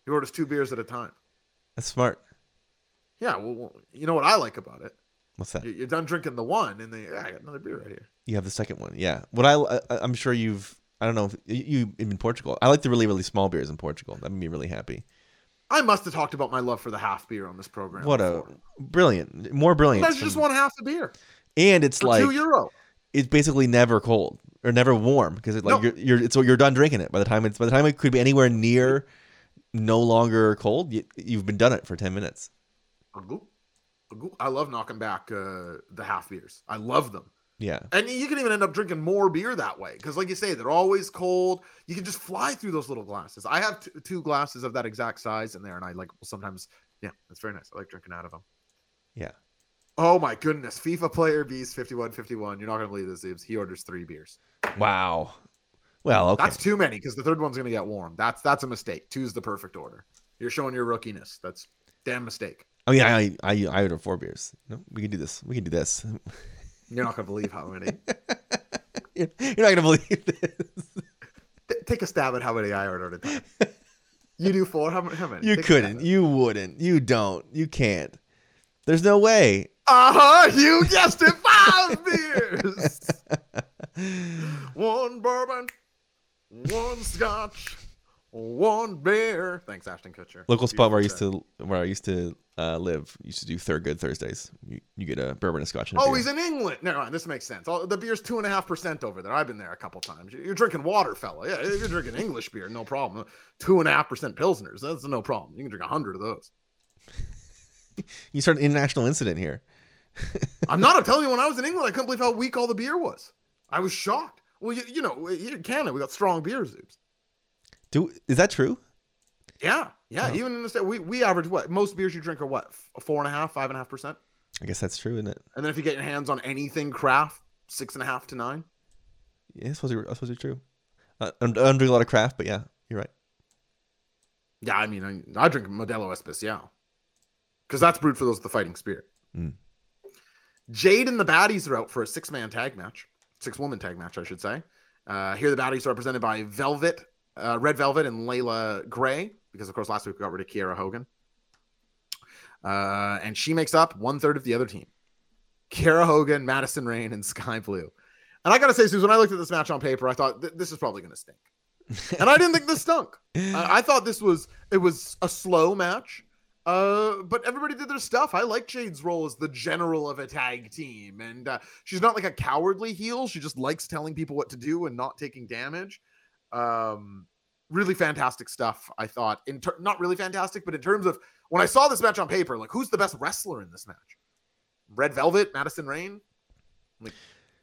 He orders two beers at a time. That's smart. Yeah, well, you know what I like about it? What's that? You- You're done drinking the one, and then yeah, I got another beer right here. You have the second one. Yeah. What I, I I'm sure you've I don't know if you in Portugal. I like the really really small beers in Portugal. That made me really happy. I must have talked about my love for the half beer on this program. What a brilliant, more brilliant. Sometimes you just want half a beer and it's like two euro. it's basically never cold or never warm because it, like No. you're you're it's, you're done drinking it by the time it's by the time it could be anywhere near no longer cold. You, you've been done it for ten minutes. I love knocking back uh, the half beers. I love them. Yeah. And you can even end up drinking more beer that way because, like you say, they're always cold. You can just fly through those little glasses. I have t- two glasses of that exact size in there, and I like sometimes, yeah, it's very nice. I like drinking out of them. Yeah. Oh my goodness, FIFA player Beast fifty one fifty one. You're not gonna believe this, Zeebs. He orders three beers. Wow. Well, okay. That's too many because the third one's gonna get warm. That's that's a mistake. Two's the perfect order. You're showing your rookiness. That's damn mistake. I mean, I I I ordered four beers. No, we can do this. We can do this. You're not gonna believe how many. You're you're not gonna believe this. T- take a stab at how many I ordered at time. You do four? How many? How many? You Take couldn't. You wouldn't. You don't. You can't. There's no way. Uh-huh. You guessed it. Five beers. one bourbon, one scotch, one beer. Thanks, Ashton Kutcher. Local spot where I used to where I used to uh, live used to do Thurgood Thursdays. You, you get a bourbon, a scotch, and Oh, beer. he's in England. Never mind. This makes sense. All, the beer's two and a half percent over there. I've been there a couple times. You're drinking water, fella. Yeah, you're drinking English beer, no problem. Two and a half percent pilsners. That's no problem. You can drink a hundred of those. You start an international incident here. I'm not. I'm telling you, when I was in England, I couldn't believe how weak all the beer was. I was shocked. Well, you, you know, here in Canada, we got strong beer zoos. Do is that true? Yeah, yeah. Oh. Even in the state, we we average what most beers you drink are what four and a half, five and a half percent, I guess that's true, isn't it? and then if you get your hands on anything craft, six and a half to nine. Yeah, I suppose you're, I suppose you're true. Uh, I'm, I'm doing a lot of craft, but yeah, you're right. Yeah, I mean, I, I drink Modelo Especial because that's brewed for those with the fighting spirit. Mm. Jade and the Baddies are out for a six-man tag match, six-woman tag match, I should say. Uh, here, the Baddies are represented by Velvet, uh, Red Velvet, and Leila Grey, because of course last week we got rid of Kiera Hogan. Uh, and she makes up one third of the other team: Kiera Hogan, Madison Rain, and Sky Blue. And I gotta say, Susan, when I looked at this match on paper, I thought "Th- this is probably gonna stink, and I didn't think this stunk. I, I thought this was it was a slow match. Uh, but everybody did their stuff. I like Jade's role as the general of a tag team, and uh, she's not like a cowardly heel. She just likes telling people what to do and not taking damage. Um, really fantastic stuff. I thought in ter- not really fantastic, but in terms of when I saw this match on paper, like who's the best wrestler in this match? Red Velvet, Madison Rain.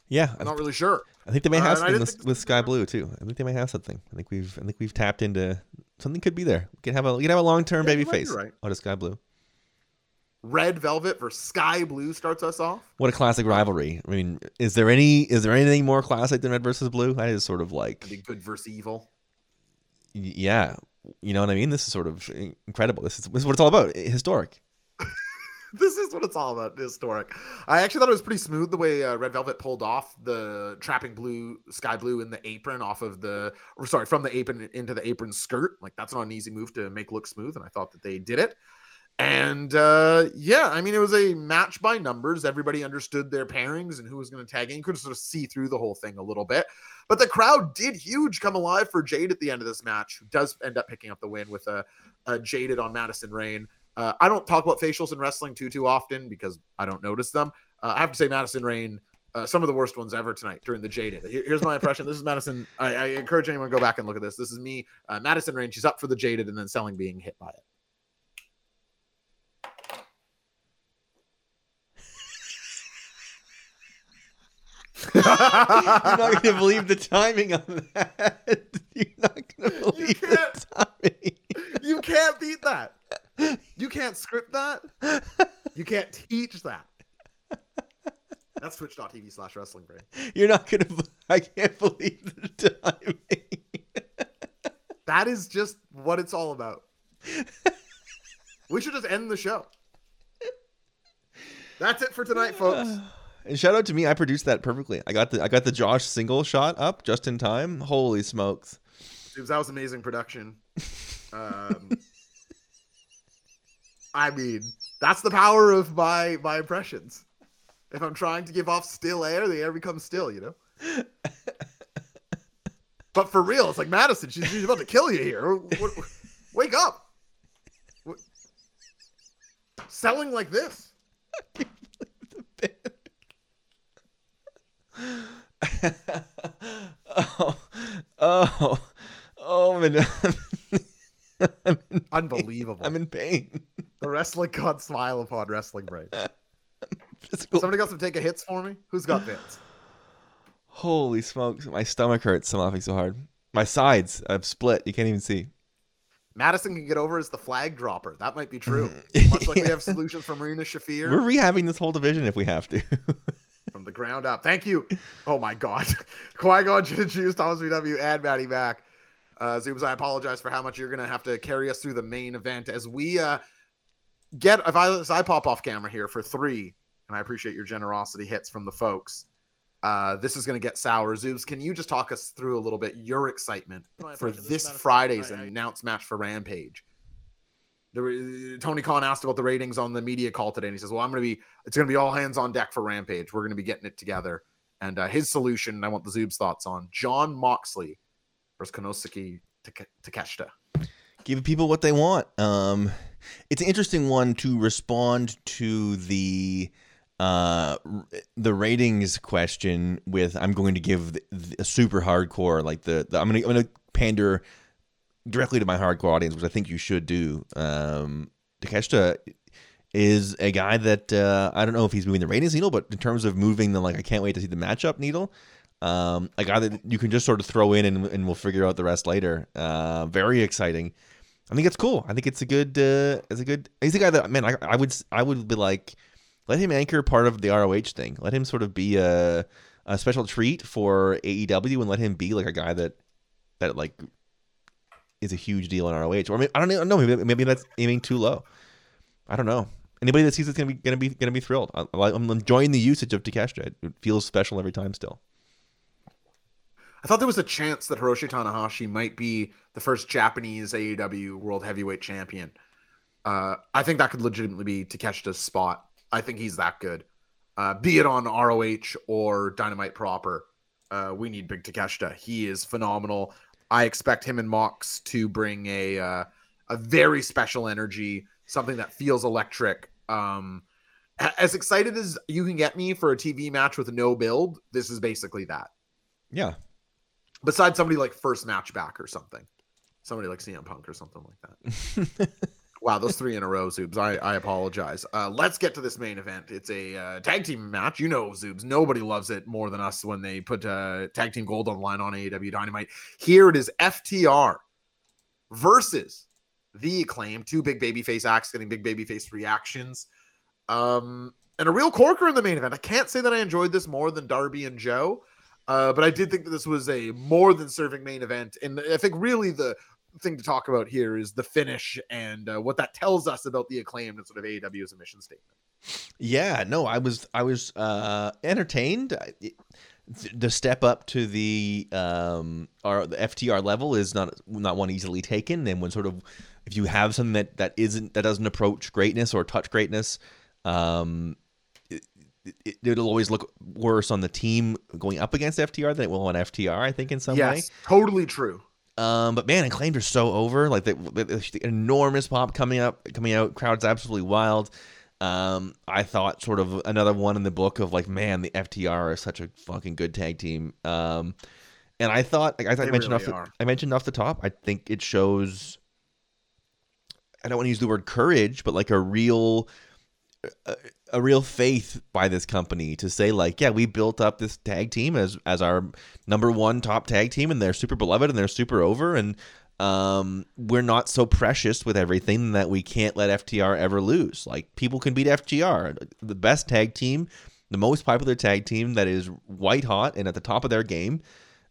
Yeah, I'm not really sure. I think they may Uh, have I something with, with Sky Blue too. I think they may have something. I think we've I think we've tapped into something could be there. We could have a we can have a long term Yeah, baby face right. out of Sky Blue. Red Velvet versus Sky Blue starts us off. What a classic rivalry. I mean, is there any is there anything more classic than Red versus Blue? That is sort of like think good versus evil. yeah, you know what I mean. This is sort of incredible. This is this is what it's all about. Historic. this is what it's all about historic i actually thought it was pretty smooth the way uh, red velvet pulled off the trapping blue sky blue in the apron off of the or sorry from the apron into the apron skirt like that's not an easy move to make look smooth and i thought that they did it and uh yeah i mean it was a match by numbers everybody understood their pairings and who was going to tag in you could sort of see through the whole thing a little bit but the crowd did huge come alive for jade at the end of this match who does end up picking up the win with a, a jaded on madison rain uh, I don't talk about facials in wrestling too too often because I don't notice them. Uh, I have to say, Madison Rain, uh, some of the worst ones ever tonight during the Jaded. Here's my impression. This is Madison. I, I encourage anyone to go back and look at this. This is me, uh, Madison Rain. She's up for the Jaded and then selling being hit by it. You're not gonna believe the timing on that. You're not gonna believe the can't. timing. you can't beat that. You can't script that. You can't teach that. That's twitch.tv slash wrestling brain. You're not gonna. I can't believe the timing. That is just what it's all about. We should just end the show. That's it for tonight, folks. And shout out to me, I produced that perfectly. I got the I got the Josh single shot up just in time. Holy smokes! Dude, that was amazing production. Um, I mean, that's the power of my my impressions. If I'm trying to give off still air, the air becomes still, you know. But for real, it's like Madison. She's, she's about to kill you here. What- what- wake up. What- Selling like this. oh, oh, oh, I'm in, I'm Unbelievable. I'm in pain. the wrestling god smile upon wrestling brain. Physical. Somebody got some take a hits for me? Who's got bits? Holy smokes! My stomach hurts. I'm laughing so hard. My sides, I've split. You can't even see. Madison can get over as the flag dropper. That might be true. Much like we have solutions from Marina Shafir We're rehabbing this whole division if we have to. the ground up. Thank you. Oh my God. Qui Gon Juice, Thomas VW, and Maddie Mac. Uh, Zoobs, I apologize for how much you're going to have to carry us through the main event as we uh, get, if I, as I pop off camera here for three, and I appreciate your generosity hits from the folks. Uh, this is going to get sour. Zoobs, can you just talk us through a little bit your excitement for this Matter of fact, Friday's announced match for Rampage? Were- Tony Khan asked about the ratings on the media call today, and he says, "Well, I'm going to be. It's going to be all hands on deck for Rampage. We're going to be getting it together." And uh, his solution, I want the Zoobs' thoughts on Jon Moxley versus Konosuke Take- Takeshita. give people what they want. Um, it's an interesting one to respond to the uh the ratings question with I'm going to give the, the, a super hardcore like the, the I'm gonna I'm gonna pander directly to my hardcore audience, which I think you should do. Um, Takeshita is a guy that uh, I don't know if he's moving the ratings needle, but in terms of moving the like, I can't wait to see the matchup needle. Um, a guy that you can just sort of throw in and, and we'll figure out the rest later. Uh, very exciting. I think it's cool. I think it's a good. Uh, it's a good. He's a guy that man. I, I would. I would be like, let him anchor part of the ROH thing. Let him sort of be a a special treat for AEW, and let him be like a guy that that like is a huge deal in ROH. Or I don't know. Maybe, maybe that's aiming too low. I don't know. Anybody that sees it's gonna be gonna be gonna be thrilled. I, I'm enjoying the usage of Takeshita. It feels special every time. Still. I thought there was a chance that Hiroshi Tanahashi might be the first Japanese AEW World Heavyweight Champion. Uh, I think that could legitimately be Takeshita's spot. I think he's that good. Uh, be it on ROH or Dynamite proper, uh, we need Big Takeshita. He is phenomenal. I expect him and Mox to bring a uh, a very special energy, something that feels electric. Um, as excited as you can get me for a TV match with no build, this is basically that Yeah. besides somebody like first match back or something somebody like CM Punk or something like that. wow, those three in a row, Zoobs. I, I apologize. Uh, let's get to this main event. It's a uh, tag team match. You know, Zoobs. Nobody loves it more than us when they put uh, tag team gold on line on AEW Dynamite. Here it is FTR versus the acclaim. Two big babyface acts getting big babyface reactions. Um, and a real corker in the main event. I can't say that I enjoyed this more than Darby and Joe. Uh, but I did think that this was a more than serving main event. And I think really the thing to talk about here is the finish and uh, what that tells us about the acclaimed and sort of AEW's mission statement. Yeah, no, I was I was uh entertained. I- it- The step up to the um our the FTR level is not not one easily taken and when sort of if you have something that that isn't that doesn't approach greatness or touch greatness um it, it, it'll always look worse on the team going up against FTR than it will on FTR I think in some way. yes, totally true. Um, but man, acclaimed are so over. Like the, the, the enormous pop coming up, coming out. Crowd's absolutely wild. Um, I thought sort of another one in the book of like, man, the FTR is such a fucking good tag team. Um, and I thought, like I, thought I mentioned really off the. I mentioned off the top, I think it shows. I don't want to use the word courage, but like a real, a, a real faith by this company to say like, yeah, we built up this tag team as as our number one top tag team, and they're super beloved and they're super over, and um, we're not so precious with everything that we can't let FTR ever lose. Like people can beat FTR, the best tag team, the most popular tag team that is white hot and at the top of their game.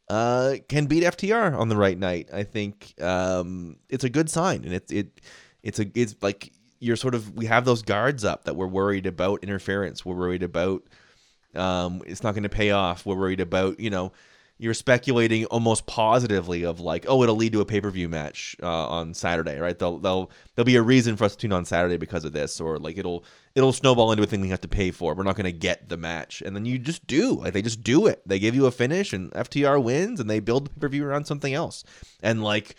Uh, can beat FTR on the right night. I think um, it's a good sign, and it's it it's a it's like you're sort of we have those guards up that we're worried about interference. We're worried about um, it's not going to pay off. We're worried about you know you're speculating almost positively of like oh it'll lead to a pay per view match uh, on Saturday, right? They'll they'll there'll be a reason for us to tune on Saturday because of this, or like it'll it'll snowball into a thing we have to pay for. We're not going to get the match, and then you just do like they just do it. They give you a finish, and FTR wins, and they build the pay per view around something else, and like.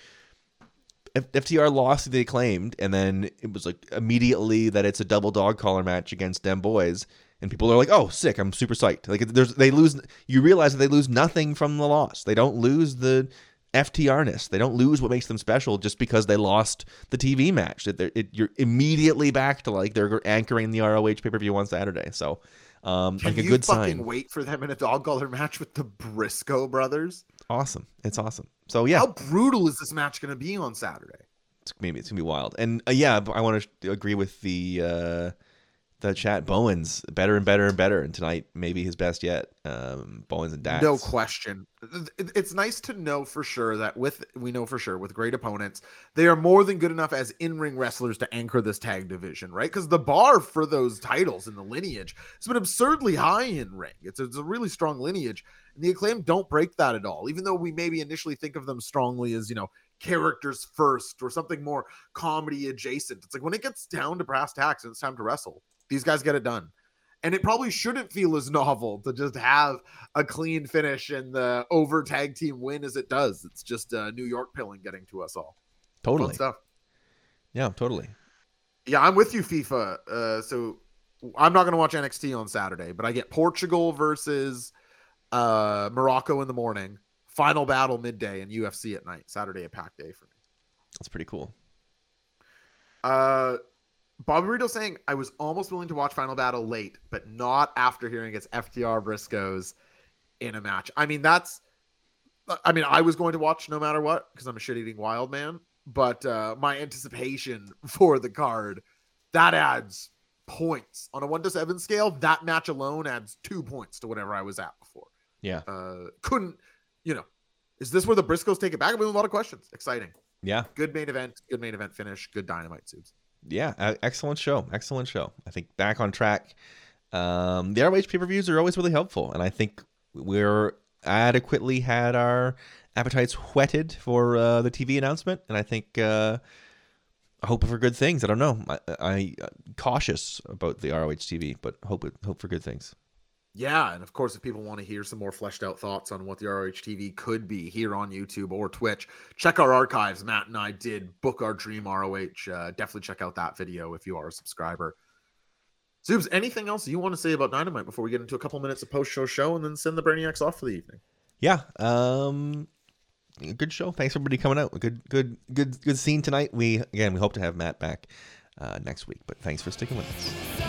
F- FTR lost to the acclaimed, and then it was like immediately that it's a double dog collar match against them boys, and people are like, "Oh, sick! I'm super psyched." Like there's they lose, you realize that they lose nothing from the loss. They don't lose the FTRness. They don't lose what makes them special just because they lost the TV match. That they're- it, you're immediately back to like they're anchoring the ROH pay per view on Saturday. So, um, Can like a you good fucking sign. wait for them in a dog collar match with the Briscoe brothers? Awesome. It's awesome. So yeah, How brutal is this match going to be on Saturday? it's maybe it's gonna be wild. And uh, yeah, I want to agree with the uh, the chat. Bowens better and better and better, and tonight maybe his best yet. Um, Bowens and Dax. No question. It's nice to know for sure that with we know for sure with great opponents, they are more than good enough as in-ring wrestlers to anchor this tag division, right? Because the bar for those titles in the lineage has been absurdly high in ring. It's it's a really strong lineage, and the acclaim don't break that at all. Even though we maybe initially think of them strongly as you know characters first or something more comedy adjacent. It's like when it gets down to brass tacks and it's time to wrestle, these guys get it done. And it probably shouldn't feel as novel to just have a clean finish and the over tag team win as it does. It's just uh, New York pilling getting to us all. Fun totally. stuff. Yeah, totally. Yeah, I'm with you, FIFA. Uh, so I'm not going to watch NXT on Saturday, but I get Portugal versus uh, Morocco in the morning, final battle midday, and UFC at night. Saturday, a packed day for me. That's pretty cool. Uh, Bobby Burrito saying I was almost willing to watch Final Battle late, but not after hearing it's FTR Briscoes in a match. I mean, that's. I mean, I was going to watch no matter what because I'm a shit-eating wild man. But uh, my anticipation for the card that adds points on a one to seven scale. That match alone adds two points to whatever I was at before. Yeah. Uh, couldn't, you know, is this where the Briscoes take it back? I mean, a lot of questions. Exciting. Yeah. Good main event. Good main event finish. Good dynamite subs. Yeah, excellent show, excellent show. I think back on track. Um, the ROH pay per views are always really helpful, and I think we're adequately had our appetites whetted for uh, the TV announcement, and I think uh, hope for good things. I don't know. I, I cautious about the ROH TV, but hope hope for good things. Yeah, and of course, if people want to hear some more fleshed out thoughts on what the ROH TV could be here on YouTube or Twitch, check our archives. Matt and I did book our dream ROH. Uh, definitely check out that video if you are a subscriber. Zoobs, anything else you want to say about Dynamite before we get into a couple minutes of post show show and then send the Brainiacs off for the evening? Yeah. Um, good show. Thanks everybody coming out. Good, good, good, good scene tonight. We again we hope to have Matt back uh, next week, but thanks for sticking with us.